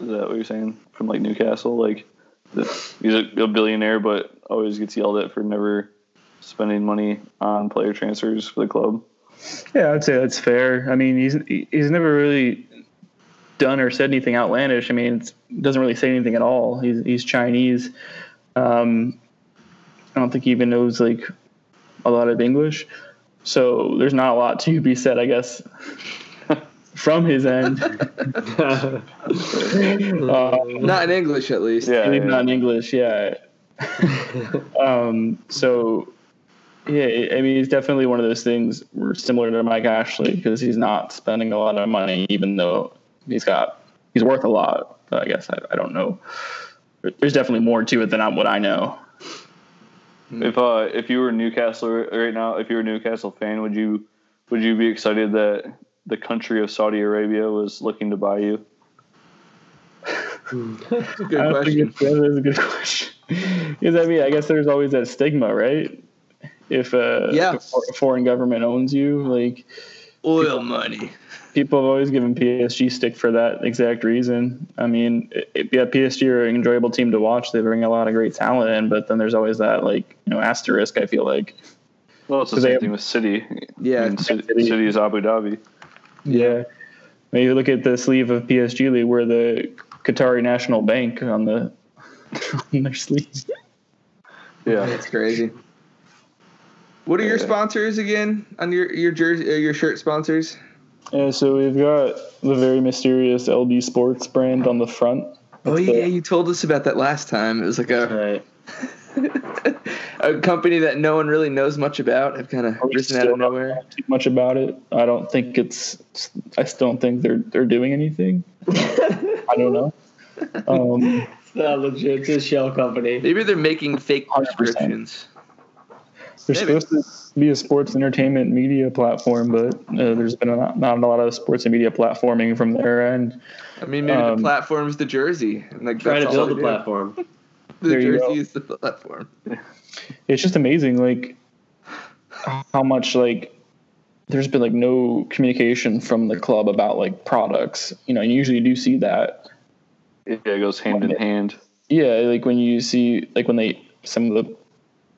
Is that what you're saying from like Newcastle? Like he's a, a billionaire, but always gets yelled at for never spending money on player transfers for the club. Yeah, I'd say that's fair. I mean, he's he's never really done or said anything outlandish. I mean, it doesn't really say anything at all. He's he's Chinese. Um, I don't think he even knows like a lot of English, so there's not a lot to be said, I guess, from his end. Um, Not in English, at least. Yeah, yeah. not in English. Yeah. um, so, yeah, I mean, it's definitely one of those things where similar to Mike Ashley because he's not spending a lot of money, even though he's got he's worth a lot. But I guess I, I don't know. There's definitely more to it than what I know. If uh if you were Newcastle right now, if you were a Newcastle fan, would you would you be excited that the country of Saudi Arabia was looking to buy you? That's a I good question. that is a good question. Because I mean, I guess there's always that stigma, right? If a, Yeah. if a foreign government owns you, like Oil money. people have always given PSG stick for that exact reason. I mean, it, it- yeah, PSG are an enjoyable team to watch. They bring a lot of great talent in, but then there's always that like you know asterisk. I feel like Well, it's the they same have- thing with City. Yeah. I mean, City, City. City is Abu Dhabi. yeah. When you look at the sleeve of PSG, they wear the Qatari National Bank on the on their sleeves. Yeah. That's crazy. What are your sponsors again on your your jersey uh, your shirt sponsors? Yeah, so we've got the very mysterious LD Sports brand on the front. Oh yeah, the- you told us about that last time. It was like a Right. a company that no one really knows much about. Have kind of We risen out still of nowhere. know too much about it. I don't think it's. I still don't think they're they're doing anything. I don't know. Um, It's not legit. It's a shell company. Maybe they're making fake 100%. prescriptions. They're Maybe. supposed to be a sports entertainment media platform, but uh, there's been a, not, not a lot of sports and media platforming from their end. I mean, maybe Um, the platform's the jersey. and, Like Trying to that's all build a they do. platform. The There jersey is the platform. It's just amazing, like how much like there's been like no communication from the club about like products. You know, you usually do see that. Yeah, it goes hand in hand. Yeah, like when you see like when they some of the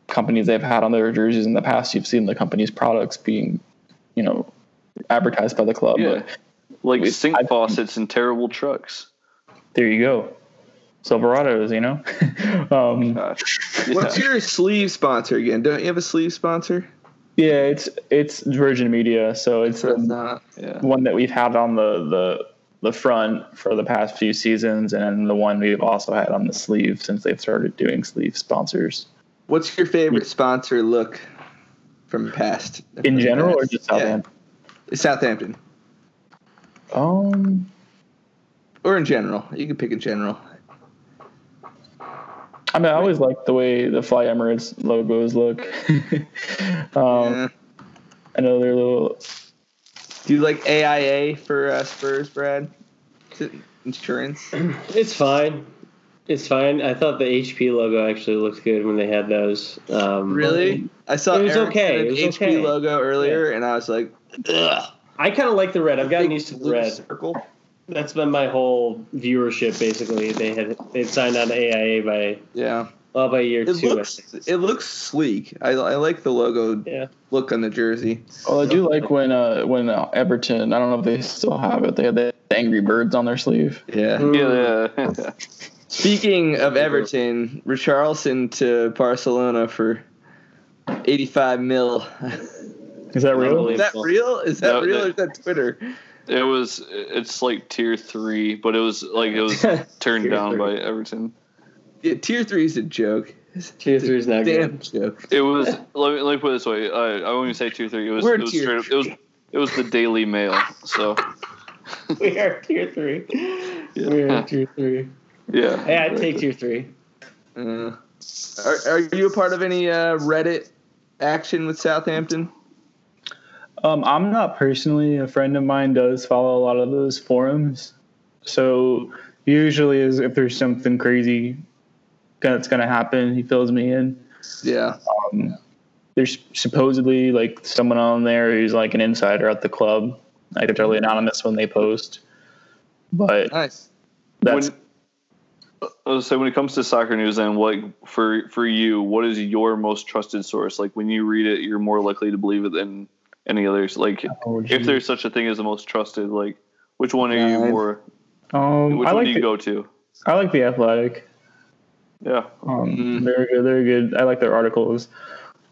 companies they've had on their jerseys in the past, you've seen the company's products being, you know, advertised by the club. Yeah. But Like Wait, sink I- faucets and terrible trucks. there you go. Silverados, you know. um, Gosh. What's your sleeve sponsor again? Don't you have a sleeve sponsor? yeah, it's it's Virgin Media, so it's It's um, not. yeah. one that we've had on the the the front for the past few seasons, and the one we've also had on the sleeve since they've started doing sleeve sponsors. What's your favorite sponsor look from past? In from the general, or just Southampton? Yeah. Southampton, Um, or in general. You can pick in general. I mean, I always like the way the Fly Emirates logos look. um, Yeah. I know they're a little. Do you like AIA for uh, Spurs, Brad? Is it insurance? It's fine. It's fine. I thought the HP logo actually looked good when they had those. Um, Really? I saw It was Ericsson okay. and It was HP okay. logo earlier, and I was like, ugh. I kind of like the red. I've gotten used to the blue red. circle. That's been my whole viewership. Basically, they had they signed on to AIA by Yeah, well by year it two. I looks it looks sleek. I, I like the logo Yeah. look on the jersey. Well, I do like when uh when uh, Everton. I don't know if they still have it. They had the Angry Birds on their sleeve. Yeah. Yeah, yeah. Speaking of Everton, Richarlison to Barcelona for 85 mil. Is that real? is that real? Is that No, real they- or is that Twitter? it was. It's like tier three, but it was like it was turned down three. by Everton. Yeah, tier three is a joke. Tier three is not Damn good. joke. It was. let, me, let me put it this way. I, I won't even say tier three. It was. We're It was tier straight up. It was. It was the Daily Mail. So We are tier three. We are tier three. Yeah. Hey, I'd take tier three. Uh, are, are you a part of any uh, Reddit action with Southampton? Um, I'm not personally. A friend of mine does follow a lot of those forums. So usually, is if there's something crazy that's going to happen, he fills me in. Yeah. Um, there's supposedly like someone on there who's like an insider at the club. Like they're totally anonymous when they post, but Nice. that's When, so when it comes to soccer news, then like for for you, what is your most trusted source? Like when you read it, you're more likely to believe it than any others. Like oh, if there's such a thing as the most trusted, like which one are you Yeah, I- more? um, Which I one like do you the, go to? I like the athletic. Yeah, Um, Mhm. They're good. They're good. I like their articles.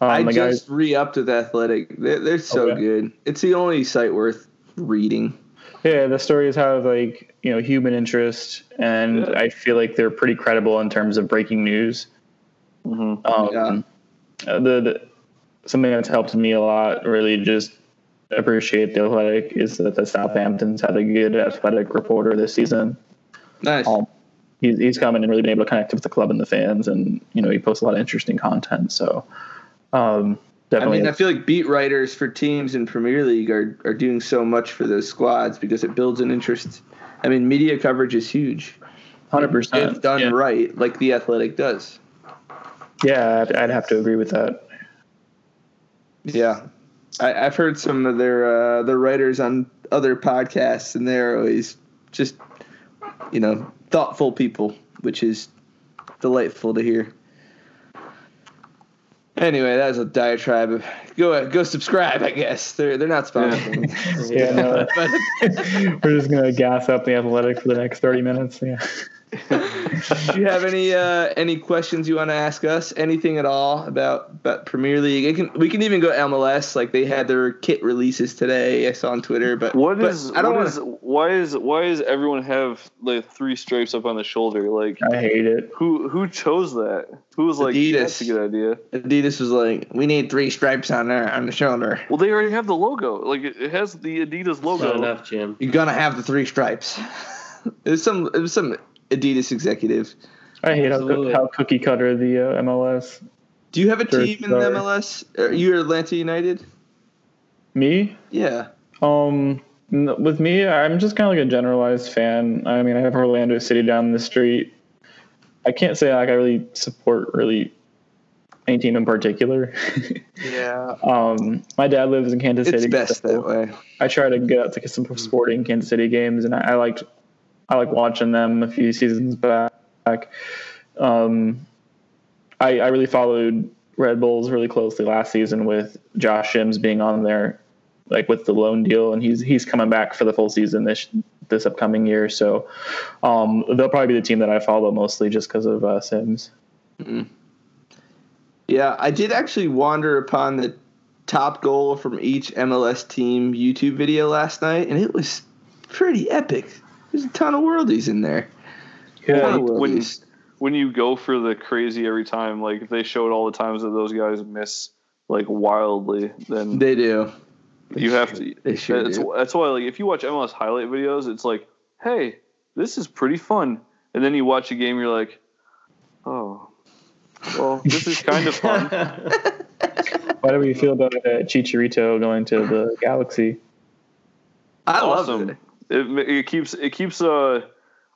Um, I the guys, just re upped with Athletic. They're, they're so Okay. good. It's the only site worth reading. Yeah, the stories have like you know human interest, and Yeah. I feel like they're pretty credible in terms of breaking news. hmm Um, Yeah. uh, the, the something that's helped me a lot, really just appreciate the athletic, is that the Southampton's had a good athletic reporter this season. Nice. Um, he's he's come in and really been able to connect with the club and the fans, and you know he posts a lot of interesting content. So um, I mean, I feel like beat writers for teams in Premier League are, are doing so much for those squads because it builds an interest. I mean, media coverage is huge. 100%. If done Yeah, right, like the Athletic does. yeah I'd, I'd have to agree with that. Yeah, I, I've heard some of their uh, the writers on other podcasts, and they're always just you know thoughtful people, which is delightful to hear. Anyway, that was a diatribe. Go go subscribe. I guess they're they're not sponsoring. Yeah, no, but we're just gonna gas up the athletic for the next thirty minutes. Yeah. Do you have any uh, any questions you want to ask us? Anything at all about about Premier League? It can we can even go MLS. Like they had their kit releases today. I saw on Twitter, but What but is? I don't what want is- Why is? Why does everyone have like three stripes up on the shoulder? Like I hate it. who who chose that? Who was like Adidas. that's a good idea? Adidas was like, we need three stripes on there on the shoulder. Well, they already have the logo. Like it, it has the Adidas logo. Not enough, Jim. You're gonna have the three stripes. it was some it was some Adidas executive. I hate how, Absolutely. how cookie cutter the uh, MLS Do you have a team in sorry. the MLS? Are you Atlanta United? Me? Yeah. Um, with me, I'm just kind of like a generalized fan. I mean, I have Orlando City down the street. I can't say like I really support really any team in particular. Yeah. um, my dad lives in Kansas It's City. best so that way. I try to get out to some sporting Kansas City games, and I, I liked I like watching them a few seasons back. Um, I, I really followed Red Bulls really closely last season with Josh Sims being on there, like with the loan deal, and he's he's coming back for the full season this this upcoming year. So um, they'll probably be the team that I follow mostly just because of uh, Sims. Yeah, I did actually wander upon the top goal from each MLS team YouTube video last night, and it was pretty epic. There's a ton of worldies in there. Yeah, when- when you go for the crazy every time, like if they showed all the times that those guys miss like wildly, then They do. you have to. They sure that's, do. that's why, like, if you watch MLS highlight videos, it's like, hey, this is pretty fun, and then you watch a game, you're like, oh, well, this is kind of fun. How do we feel about uh, Chicharito going to the Galaxy? I awesome. love it. It, it keeps it keeps. Uh,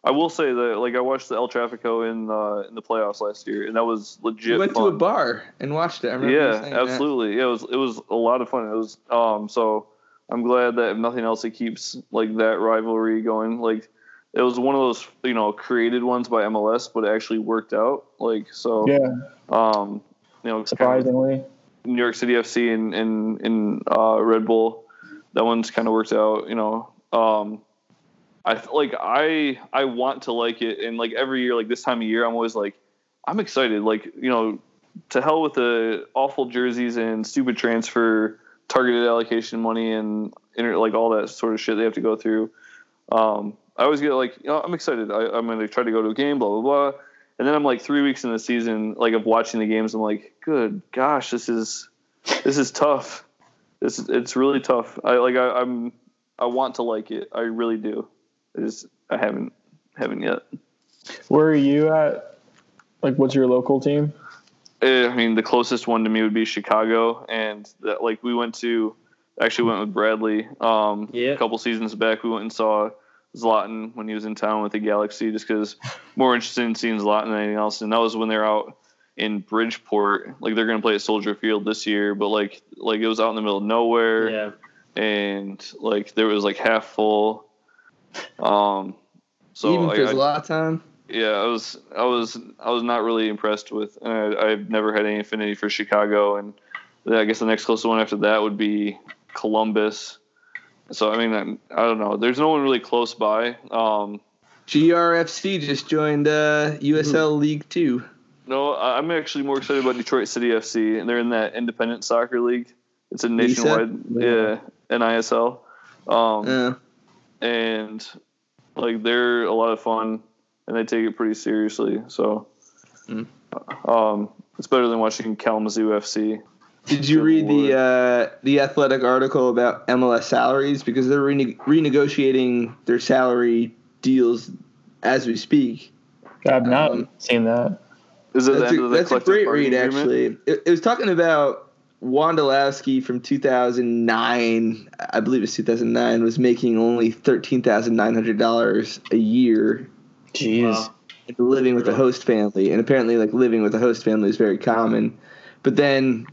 I will say that like I watched the El Trafico in uh, in the playoffs last year, and that was legit. We went fun. to a bar and watched it. I remember Yeah, saying that. absolutely. Yeah, it was it was a lot of fun. It was um so I'm glad that if nothing else it keeps like that rivalry going. Like it was one of those you know created ones by MLS, but it actually worked out. Like so Yeah, um you know kind of surprisingly. New York City FC and in in uh, Red Bull, that one's kind of worked out. You know, um, I like I I want to like it, and like every year, like this time of year, I'm always like I'm excited. Like you know, to hell with the awful jerseys and stupid transfer targeted allocation money and inter- like all that sort of shit they have to go through. Um, I always get like, you know, I'm excited. I, I'm going to try to go to a game, blah blah blah. And then I'm like three weeks in the season, like of watching the games. I'm like, good gosh, this is this is tough. This it's really tough. I like I, I'm I want to like it. I really do. I just I haven't haven't yet. Where are you at? Like, what's your local team? Eh, I mean, the closest one to me would be Chicago, and that like we went to actually went with Bradley. Um, Yeah. a couple seasons back, we went and saw Zlatan when he was in town with the Galaxy, just because more interested in seeing Zlatan than anything else. And that was when they were out in Bridgeport. Like they're gonna play at Soldier Field this year, but like like it was out in the middle of nowhere, yeah. and like there was like half full. Um, so Even for I- Zlatan. yeah, I was I was I was not really impressed with. And I, I've never had any affinity for Chicago, and I guess the next closest one after that would be Columbus. So I mean, I'm, I don't know. There's no one really close by. Um, GRFC just joined uh, USL League Two. no, I- I'm actually more excited about Detroit City FC, and they're in that independent soccer league. It's a nationwide, yeah, NISL, um, Uh, and like they're a lot of fun, and they take it pretty seriously. So, Mm. um, it's better than watching Kalamazoo FC. did you read the uh, the athletic article about MLS salaries because they're rene- renegotiating their salary deals as we speak? I've not Um, seen that. Is it the That's end a, of the that's a great read, agreement? actually. It, it was talking about Wondolowski from 2009, I believe it's 2009, was making only $13,900 a year Jeez. Wow. living with a host family. And apparently, like, living with a host family is very common. But then,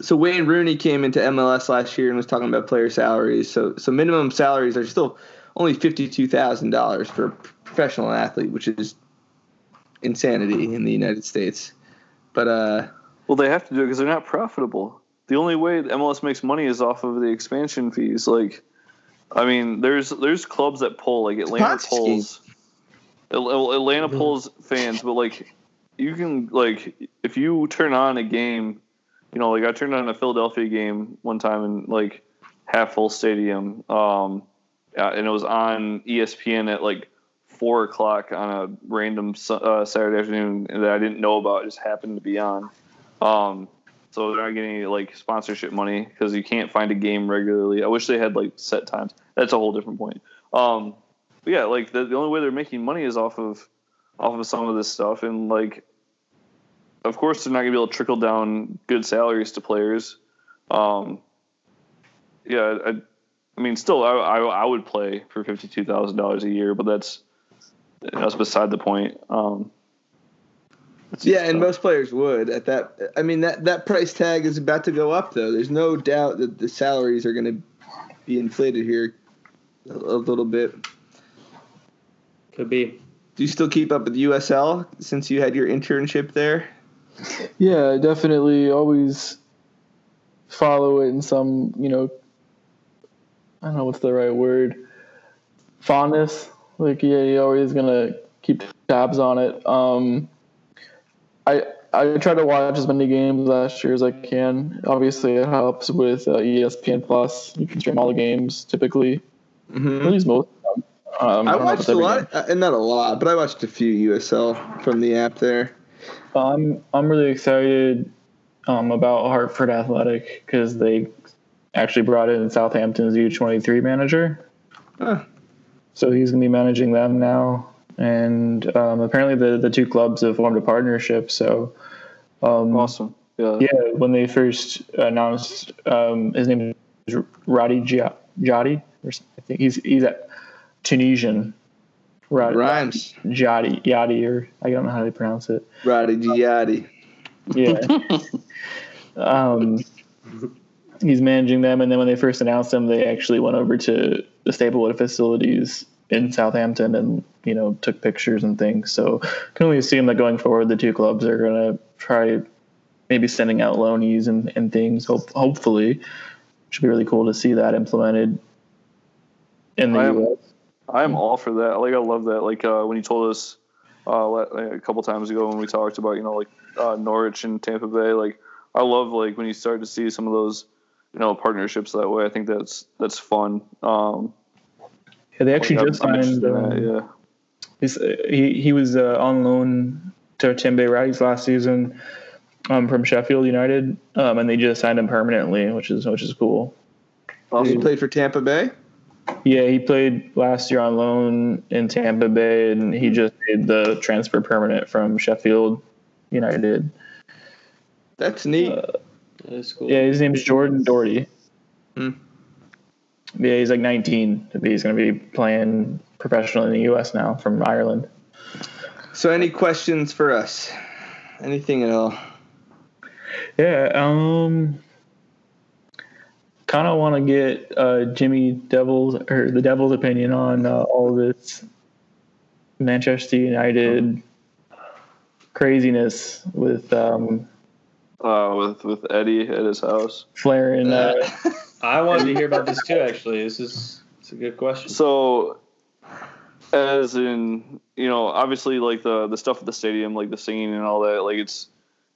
so Wayne Rooney came into MLS last year and was talking about player salaries. So, so minimum salaries are still only $52,000 for a professional athlete, which is insanity in the United States. But, uh, Well, they have to do it because they're not profitable. The only way MLS makes money is off of the expansion fees. Like, I mean, there's there's clubs that pull like Atlanta scheme. pulls, Atlanta pulls fans, but like you can like if you turn on a game, you know, like I turned on a Philadelphia game one time in like half full stadium, um, and it was on ESPN at like four o'clock on a random uh, Saturday afternoon that I didn't know about. It just happened to be on. Um, so they're not getting any like sponsorship money because you can't find a game regularly. I wish they had like set times. That's a whole different point. Um, but yeah, like the, the only way they're making money is off of off of some of this stuff, and like of course, they're not to be able to trickle down good salaries to players. Um, yeah, I, I mean, still, I, I, I would play for fifty two thousand dollars a year, but that's that's beside the point. Um, Yeah, and most players would at that. I mean, that that price tag is about to go up, though. There's no doubt that the salaries are going to be inflated here a, a little bit. Could be. Do you still keep up with USL since you had your internship there? Yeah, definitely. Always follow it in some, you know, I don't know what's the right word. Fondness. Like, yeah, you're always gonna keep tabs on it. Um, I I try to watch as many games last year as I can. Obviously, it helps with uh, ESPN Plus. You can stream all the games typically, Mm-hmm. at least most. of them. Um, I don't know if watched a lot, uh, and not a lot, but I watched a few USL from the app there. I'm I'm really excited um, about Hartford Athletic because they actually brought in Southampton's U23 manager, Huh. so he's gonna be managing them now. And um, apparently the the two clubs have formed a partnership. So um, awesome. Yeah. yeah, when they first announced um, his name is Gia- Jadi, or something. I think he's he's a Tunisian. Radi Rhymes. Jadi, Yadi, or I don't know how to pronounce it. Roddy Giatti. Yeah. um, he's managing them, and then when they first announced him, they actually went over to the Staplewood facilities in Southampton and you know took pictures and things. So can only assume that going forward, the two clubs are gonna try maybe sending out loanies and, and things. Hope hopefully, should be really cool to see that implemented in the I am- U.S. I am all for that. Like I love that. Like uh, when you told us uh, a couple times ago when we talked about you know like uh, Norwich and Tampa Bay. Like I love like when you start to see some of those you know partnerships that way. I think that's that's fun. Um, Yeah, they actually just I'm- I'm signed. um, yeah. He's, uh, he he was uh, on loan to Timbe Rice last season um, from Sheffield United, um, and they just signed him permanently, which is which is cool. Also He played for Tampa Bay. Yeah, he played last year on loan in Tampa Bay, and he just made the transfer permanent from Sheffield United. That's neat. Uh, That is cool. Yeah, his name's Jordan Doherty. Hmm. Yeah, he's like 19. He's going to be playing professional in the U.S. now from Ireland. so, any questions for us? Anything at all? Yeah, um, kind of want to get uh, Jimmy Devil's or the Devil's opinion on uh, all this Manchester United craziness with um, Uh, with with Eddie at his house. Flair and uh, I wanted to hear about this too. Actually, this is it's a good question. So, as in, you know, obviously, like the the stuff at the stadium, like the singing and all that, like it's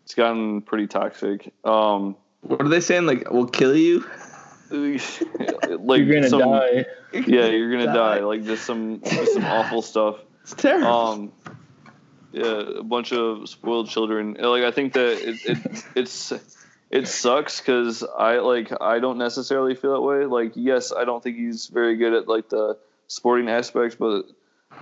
it's gotten pretty toxic. Um, What are they saying? Like, we'll kill you? like you're gonna some, die. Yeah, you're gonna Die. die. Like just some just some awful stuff. It's terrible. Um, yeah, a bunch of spoiled children. Like I think that it, it it's it sucks because I like I don't necessarily feel that way. Like yes, I don't think he's very good at like the sporting aspects, but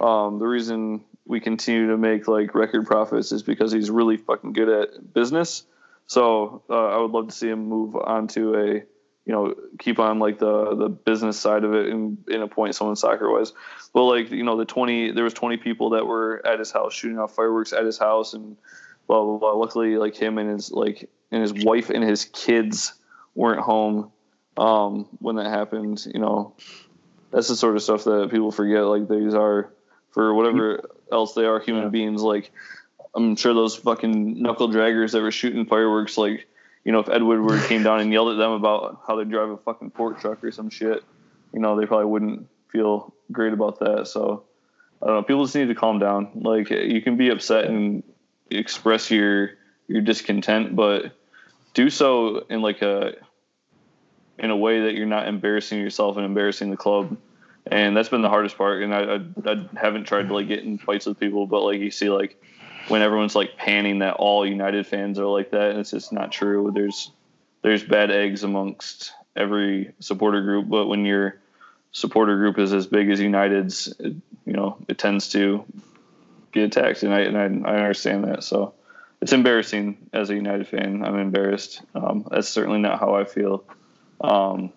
um, the reason we continue to make like record profits is because he's really fucking good at business. So uh, I would love to see him move on to a you know keep on like the the business side of it and, and appoint someone soccer wise. But like you know the twenty there was twenty people that were at his house shooting off fireworks at his house and blah blah blah. Luckily like him and his like and his wife and his kids weren't home um, when that happened. You know that's the sort of stuff that people forget. Like these are for whatever else they are human beings. Like I'm sure those fucking knuckle draggers that were shooting fireworks like you know, if Ed Woodward came down and yelled at them about how they drive a fucking pork truck or some shit, you know, they probably wouldn't feel great about that. So I don't know. People just need to calm down. Like you can be upset and express your your discontent, but do so in like a in a way that you're not embarrassing yourself and embarrassing the club. And that's been the hardest part. And I, I, I haven't tried to like get in fights with people, but like you see like when everyone's like panning that all United fans are like that, and it's just not true. There's there's bad eggs amongst every supporter group, but when your supporter group is as big as United's, it, you know, it tends to get attacked, and I and I, I understand that. So it's embarrassing as a United fan. I'm embarrassed. Um, that's certainly not how I feel um,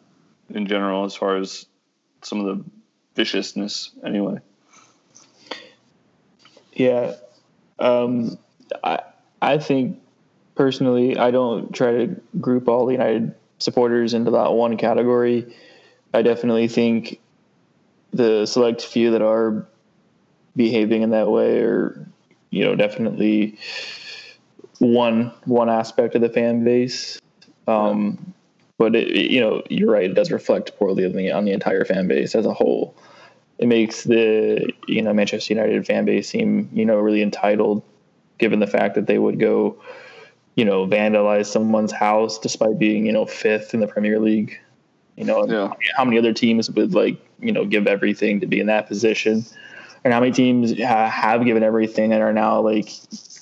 in general, as far as some of the viciousness. Anyway, Yeah. Um, I I think personally, I don't try to group all the United supporters into that one category. I definitely think the select few that are behaving in that way are, you know, definitely one one aspect of the fan base. Um, but it, it- you know, you're right. It does reflect poorly on the on the entire fan base as a whole it makes the you know Manchester United fan base seem you know really entitled, given the fact that they would go, you know, vandalize someone's house despite being you know fifth in the Premier League. You know, Yeah. how many other teams would like you know give everything to be in that position, and how many teams ha- have given everything and are now like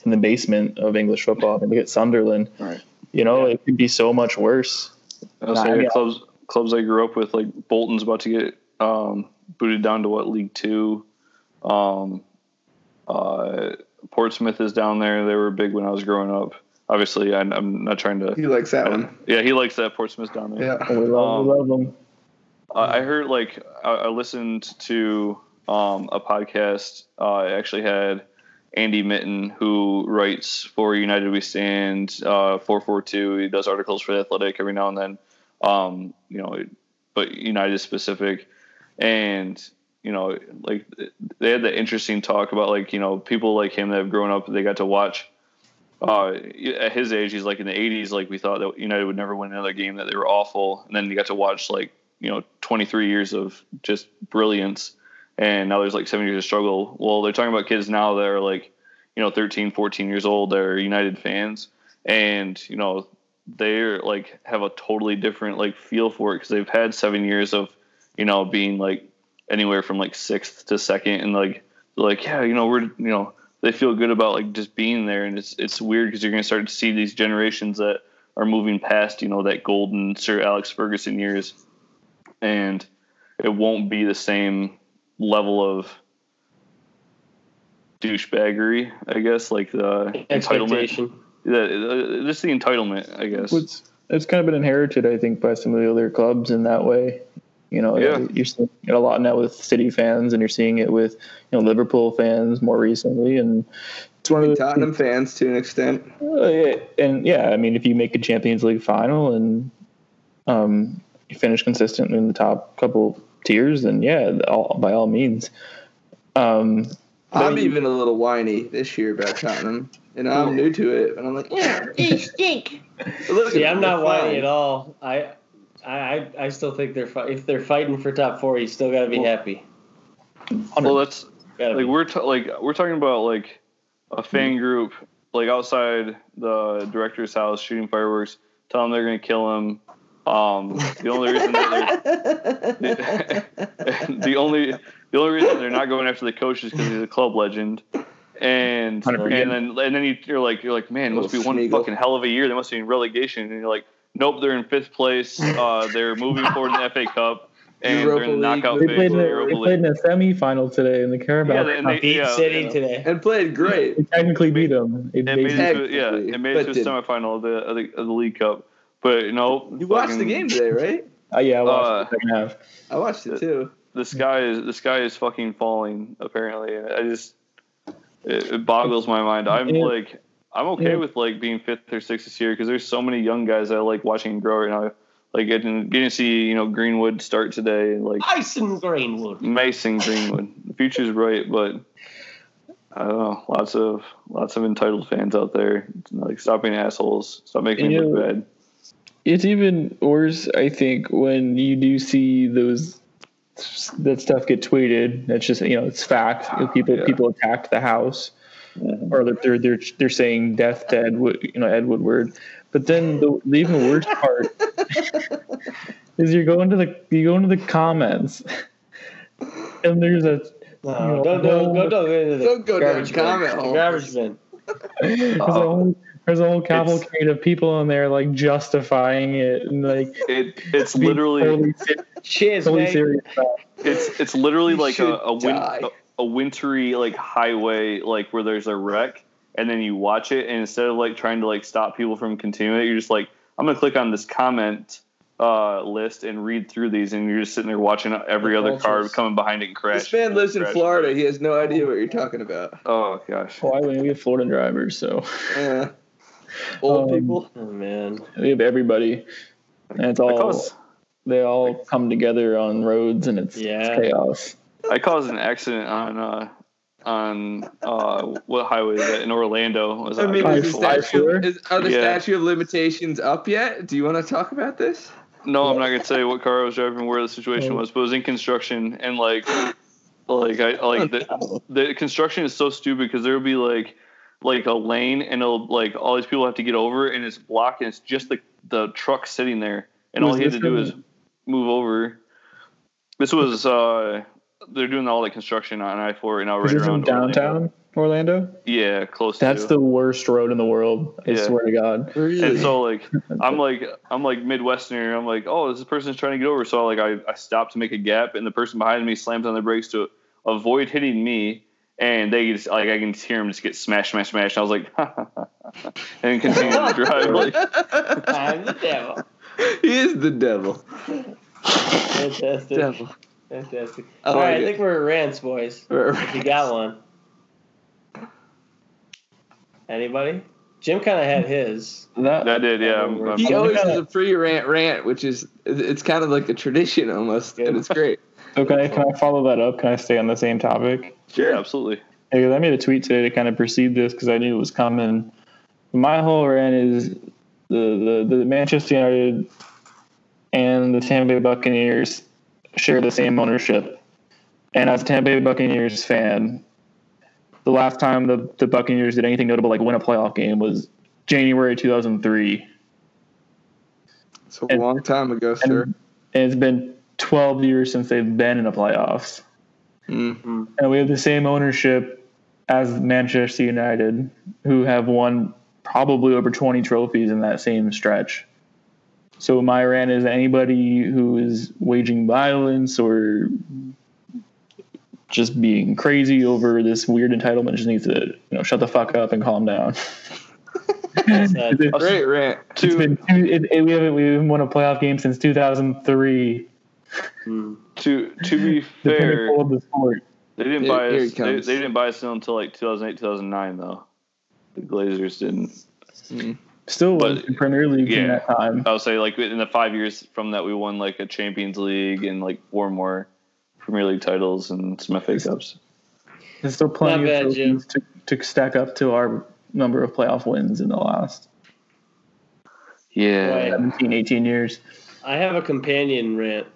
in the basement of English football? I mean, look at Sunderland. Right. You know, it could be so much worse. I was Nah, yeah. clubs clubs I grew up with, like Bolton's about to get um, booted down to what League Two. Um, uh, Portsmouth is down there. They were big when I was growing up. Obviously, I, I'm not trying to. He likes that one. Yeah, he likes that Portsmouth down there. Yeah. We love, we Um, love them. I I heard like I, I listened to um, a podcast. Uh, I actually had Andy Mitten, who writes for United We Stand, uh, four four two. He does articles for the Athletic every now and then. Um, you know, but United specific, and you know, like they had that interesting talk about like you know people like him that have grown up. They got to watch. Uh, at his age, he's like in the '80s. Like we thought that United would never win another game. That they were awful, and then you got to watch like you know 23 years of just brilliance and now there's like seven years of struggle. Well they're talking about kids now that are like you know 13 14 years old they're united fans. And you know they're like have a totally different like feel for it because they've had seven years of you know being like anywhere from like sixth to second. And like like yeah you know we're you know they feel good about like just being there. And it's it's weird because you're to start to see these generations that are moving past you know that golden sir alex ferguson years. And it won't be the same level of douchebaggery, I guess, like the entitlement. Expectation. The, just the entitlement, I guess. It's it's kind of been inherited, I think, by some of the other clubs in that way. You know, Yeah. you're seeing it a lot now with City fans, and you're seeing it with you know Liverpool fans more recently, and it's one of the Tottenham fans to an extent. Uh, and yeah, I mean, if you make a Champions League final and um, you finish consistently in the top couple tiers, then yeah, all, by all means. Um, I'm But- even a little whiny this year about Tottenham. And I'm new to it, and I'm like, yeah, They stink. See, I'm not they're fine. at all. I, I, I- I still think they're fi- if they're fighting for top four, you still got to be Well- happy. well, that's like be. we're ta- like we're talking about like a fan group like outside the director's house shooting fireworks, tell them they're going to kill him. Um, the only reason that they're the only the only reason they're not going after the coach is because he's a club legend. And 100%. and then and then you, you're like you're like man, it must be one Schmeagle. fucking hell of a year. They must be in relegation. And you're like, nope, they're in fifth place. Uh, they're moving forward in the FA Cup, and they're in the League. knockout they phase played, of in the a, Europa they League. played in a semi-final today in the Carabao. Yeah, they- and they- beat yeah, City yeah. today. and played great. They technically beat them. They It made it to, yeah, it made it to a semifinal of the, of the of the League Cup. But you know, You watched the game today, right? uh, yeah, I watched uh, the second half. I watched it too. The sky is the sky is fucking falling. Apparently, I just it, it boggles my mind. I'm Yeah. like I'm okay Yeah. with like being fifth or sixth this year because there's so many young guys I like watching grow right now. Like getting getting to see you know Greenwood start today, and like Tyson Greenwood. Mason Greenwood. The future's bright, but I don't know. Lots of lots of entitled fans out there. Like stop being assholes. Stop making me look Yeah. bad. It's even worse, I think, when you do see those that stuff get tweeted. That's just you know it's fact. You know, people Yeah. people attacked the house, or they're they're they're, they're saying death to Ed Wood, you know Ed Woodward. But then the, the even worse part is you go into the you go into the comments, and there's a No, No, don't, don't, no. go, don't go into the Don't go down garbage the bin. comment The. Garbage bin. there's a whole there's a whole cavalcade of people in there like justifying it and like It it's literally totally, se- Cheers, totally mate. serious. it's it's literally You like a a, win, a a wintry like highway like where there's a wreck and then you watch it, and instead of like trying to like stop people from continuing it, you're just like, I'm gonna click on this comment uh, list and read through these, and you're just sitting there watching every The other cultures. car coming behind it and crash. This man lives in. Florida. He has no idea what you're talking about. Oh gosh. Why we have Florida drivers, so Yeah. Old Um, people. Oh man. we have everybody, and it's all caused, they all come together on roads, and it's, Yeah. it's chaos. I caused an accident on uh, on uh, what highway is that in Orlando? Was I mean, is the statue, is, are the Yeah. statute of limitations up yet? Do you want to talk about this? No, I'm not gonna tell you what car I was driving, where the situation was, but it was in construction, and like, like I like the, the construction is so stupid because there will be like, like a lane, and it'll like all these people have to get over, and it's blocked, and it's just the the truck sitting there, and all he had to do in- is move over. This was uh, they're doing all the construction on I four right now, right this in around Orlando. downtown Orlando? Yeah, close. To that's to. the worst road in the world. I Yeah. swear to God. Really? And so like I'm like I'm like Midwesterner. I'm like, oh, this person's trying to get over. So like I, I stopped to make a gap, and the person behind me slams on the brakes to avoid hitting me, and they just like I can just hear them just get smashed, smashed, smashed. I was like, and continue to drive. Like, I'm the devil. he is the devil. Fantastic. Devil. Fantastic. I All like right, I think we're at rants, boys. If you got one. Anybody? Jim kind of had his. That, that did, yeah. I'm, I'm- He always kinda- does a free rant rant, which is it's kind of like a tradition almost, and it's great. so can I, can I follow that up? Can I stay on the same topic? Yeah, absolutely. Yeah, 'cause I made a tweet today to kind of precede this because I knew it was coming. My whole rant is the, the, the Manchester United and the Tampa Bay Buccaneers share the same ownership. And as a Tampa Bay Buccaneers fan, the last time the, the Buccaneers did anything notable like win a playoff game was January 2003. It's a And- long time ago, sir. And, and it's been 12 years since they've been in the playoffs. Mm. And we have the same ownership as Manchester United, who have won probably over 20 trophies in that same stretch. So my rant is anybody who is waging violence or just being crazy over this weird entitlement just needs to you know shut the fuck up and calm down. Sad. It's Great rant. To been two, it, it, we haven't we haven't won a playoff game since 2003. Hmm. to to be fair, the they didn't Here- buy here us. They, they didn't buy us until like 2008, 2009 though. The Glazers didn't. Still But- was in Premier League in yeah. that time. I would say like in the five years from that we won like a Champions League and like four more Premier League titles and some FA Cups. There's still plenty Not bad, of Jim. trophies to, to stack up to our number of playoff wins in the last Yeah. Right. 17, 18 years. I have a companion rant,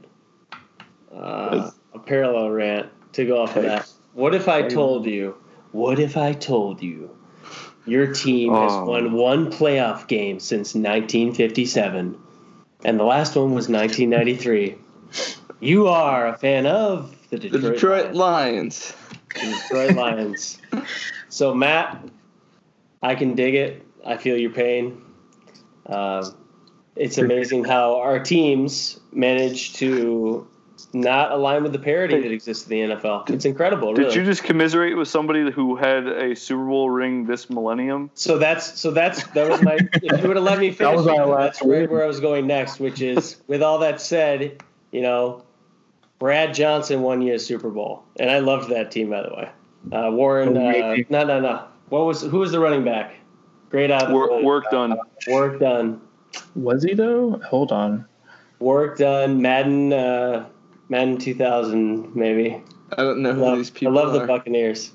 uh, a parallel rant to go off of that. What if I told you? What if I told you your team has Oh. won one playoff game since 1957, and the last one was 1993? You are a fan of the The Detroit, Detroit Lions. Lions. The Detroit Lions. So Matt, I can dig it. I feel your pain. Um, it's amazing how our teams manage to not align with the parity that exists in the NFL. It's incredible, really. Did you just commiserate with somebody who had a Super Bowl ring this millennium? so that's so that's that was my. if you would have let me finish, was our that's last right where I was going next. Which is, with all that said, you know, Brad Johnson won you a Super Bowl, and I loved that team by the way. Uh, Warren, uh, no, no, no. What was who was the running back? Great out Work, Warrick Dunn. Warrick Dunn. Was he though? Hold on. Warrick Dunn. Madden, uh, Madden 2000, maybe. I don't know who Love, these people I people love the. Buccaneers.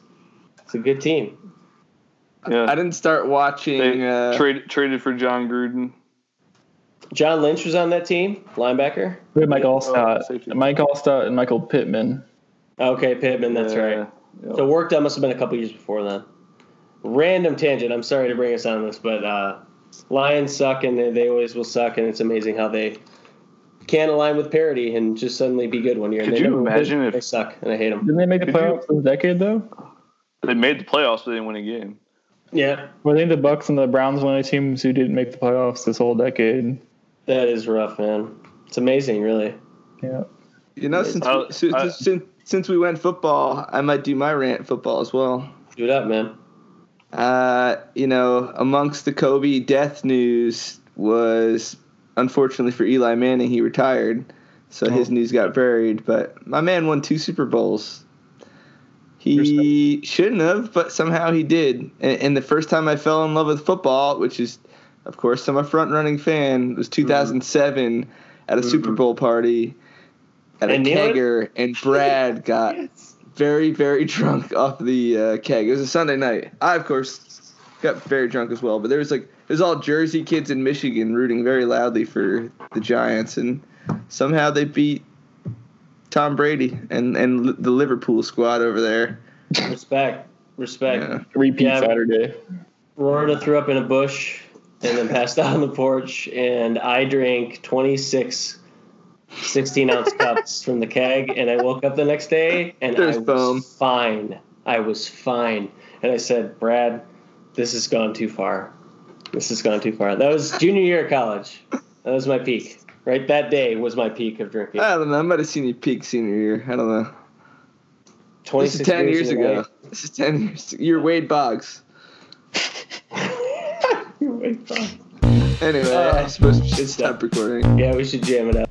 It's a good team. Yeah. I didn't start watching. They Uh, trade, traded for Jon Gruden. John Lynch was on that team, linebacker. We had Mike Oh, Alstott, safety. Mike Alstott, and Michael Pittman. Okay, Pittman, that's Yeah. right. Yeah. So Warrick Dunn must have been a couple years before then. Random tangent. I'm sorry to bring us on this, but uh, Lions suck, and they, they always will suck, and it's amazing how they can't align with parity and just suddenly be good one year. and Could they you never will. imagine if- they suck, and I hate them. Didn't they make the playoffs you- playoffs this decade though? They made the playoffs, but they didn't win a game. Yeah, Were they the Bucks and the Browns one of the teams who didn't make the playoffs this whole decade? that is rough, man. It's amazing, really. Yeah. you know, since, I- we, since, I- since since we went football, I might do my rant football as well. Do it up, man. Uh, you know, amongst the Kobe death news was unfortunately for Eli Manning, he retired, so his news got buried. But my man won two Super Bowls. He shouldn't have, but somehow he did. And, and the first time I fell in love with football, which is, of course, I'm a front running fan, was 2007 at a Super Mhm. Bowl party at a kegger, and Brad got very, very drunk off the uh, keg. It was a Sunday night. I, of course, got very drunk as well. But there was like, there's all Jersey kids in Michigan rooting very loudly for the Giants, and somehow they beat Tom Brady and and the Liverpool squad over there. Respect, respect. Yeah. Repeat Yeah. Saturday. Florida threw up in a bush and then passed out on the porch, and I drank 26 16 ounce cups from the keg, and I woke up the next day and There's I was foam. fine. I was fine. And I said, Brad, this has gone too far. This has gone too far. That was junior year of college. That was my peak. Right that day was my peak of drinking. I don't know. I might have seen you peak senior year. I don't know. This 26 is ten years a ago. This is ten years. You're Wade Boggs. You're way fine. Anyway, Uh, I suppose we should stop recording. Yeah, we should jam it out.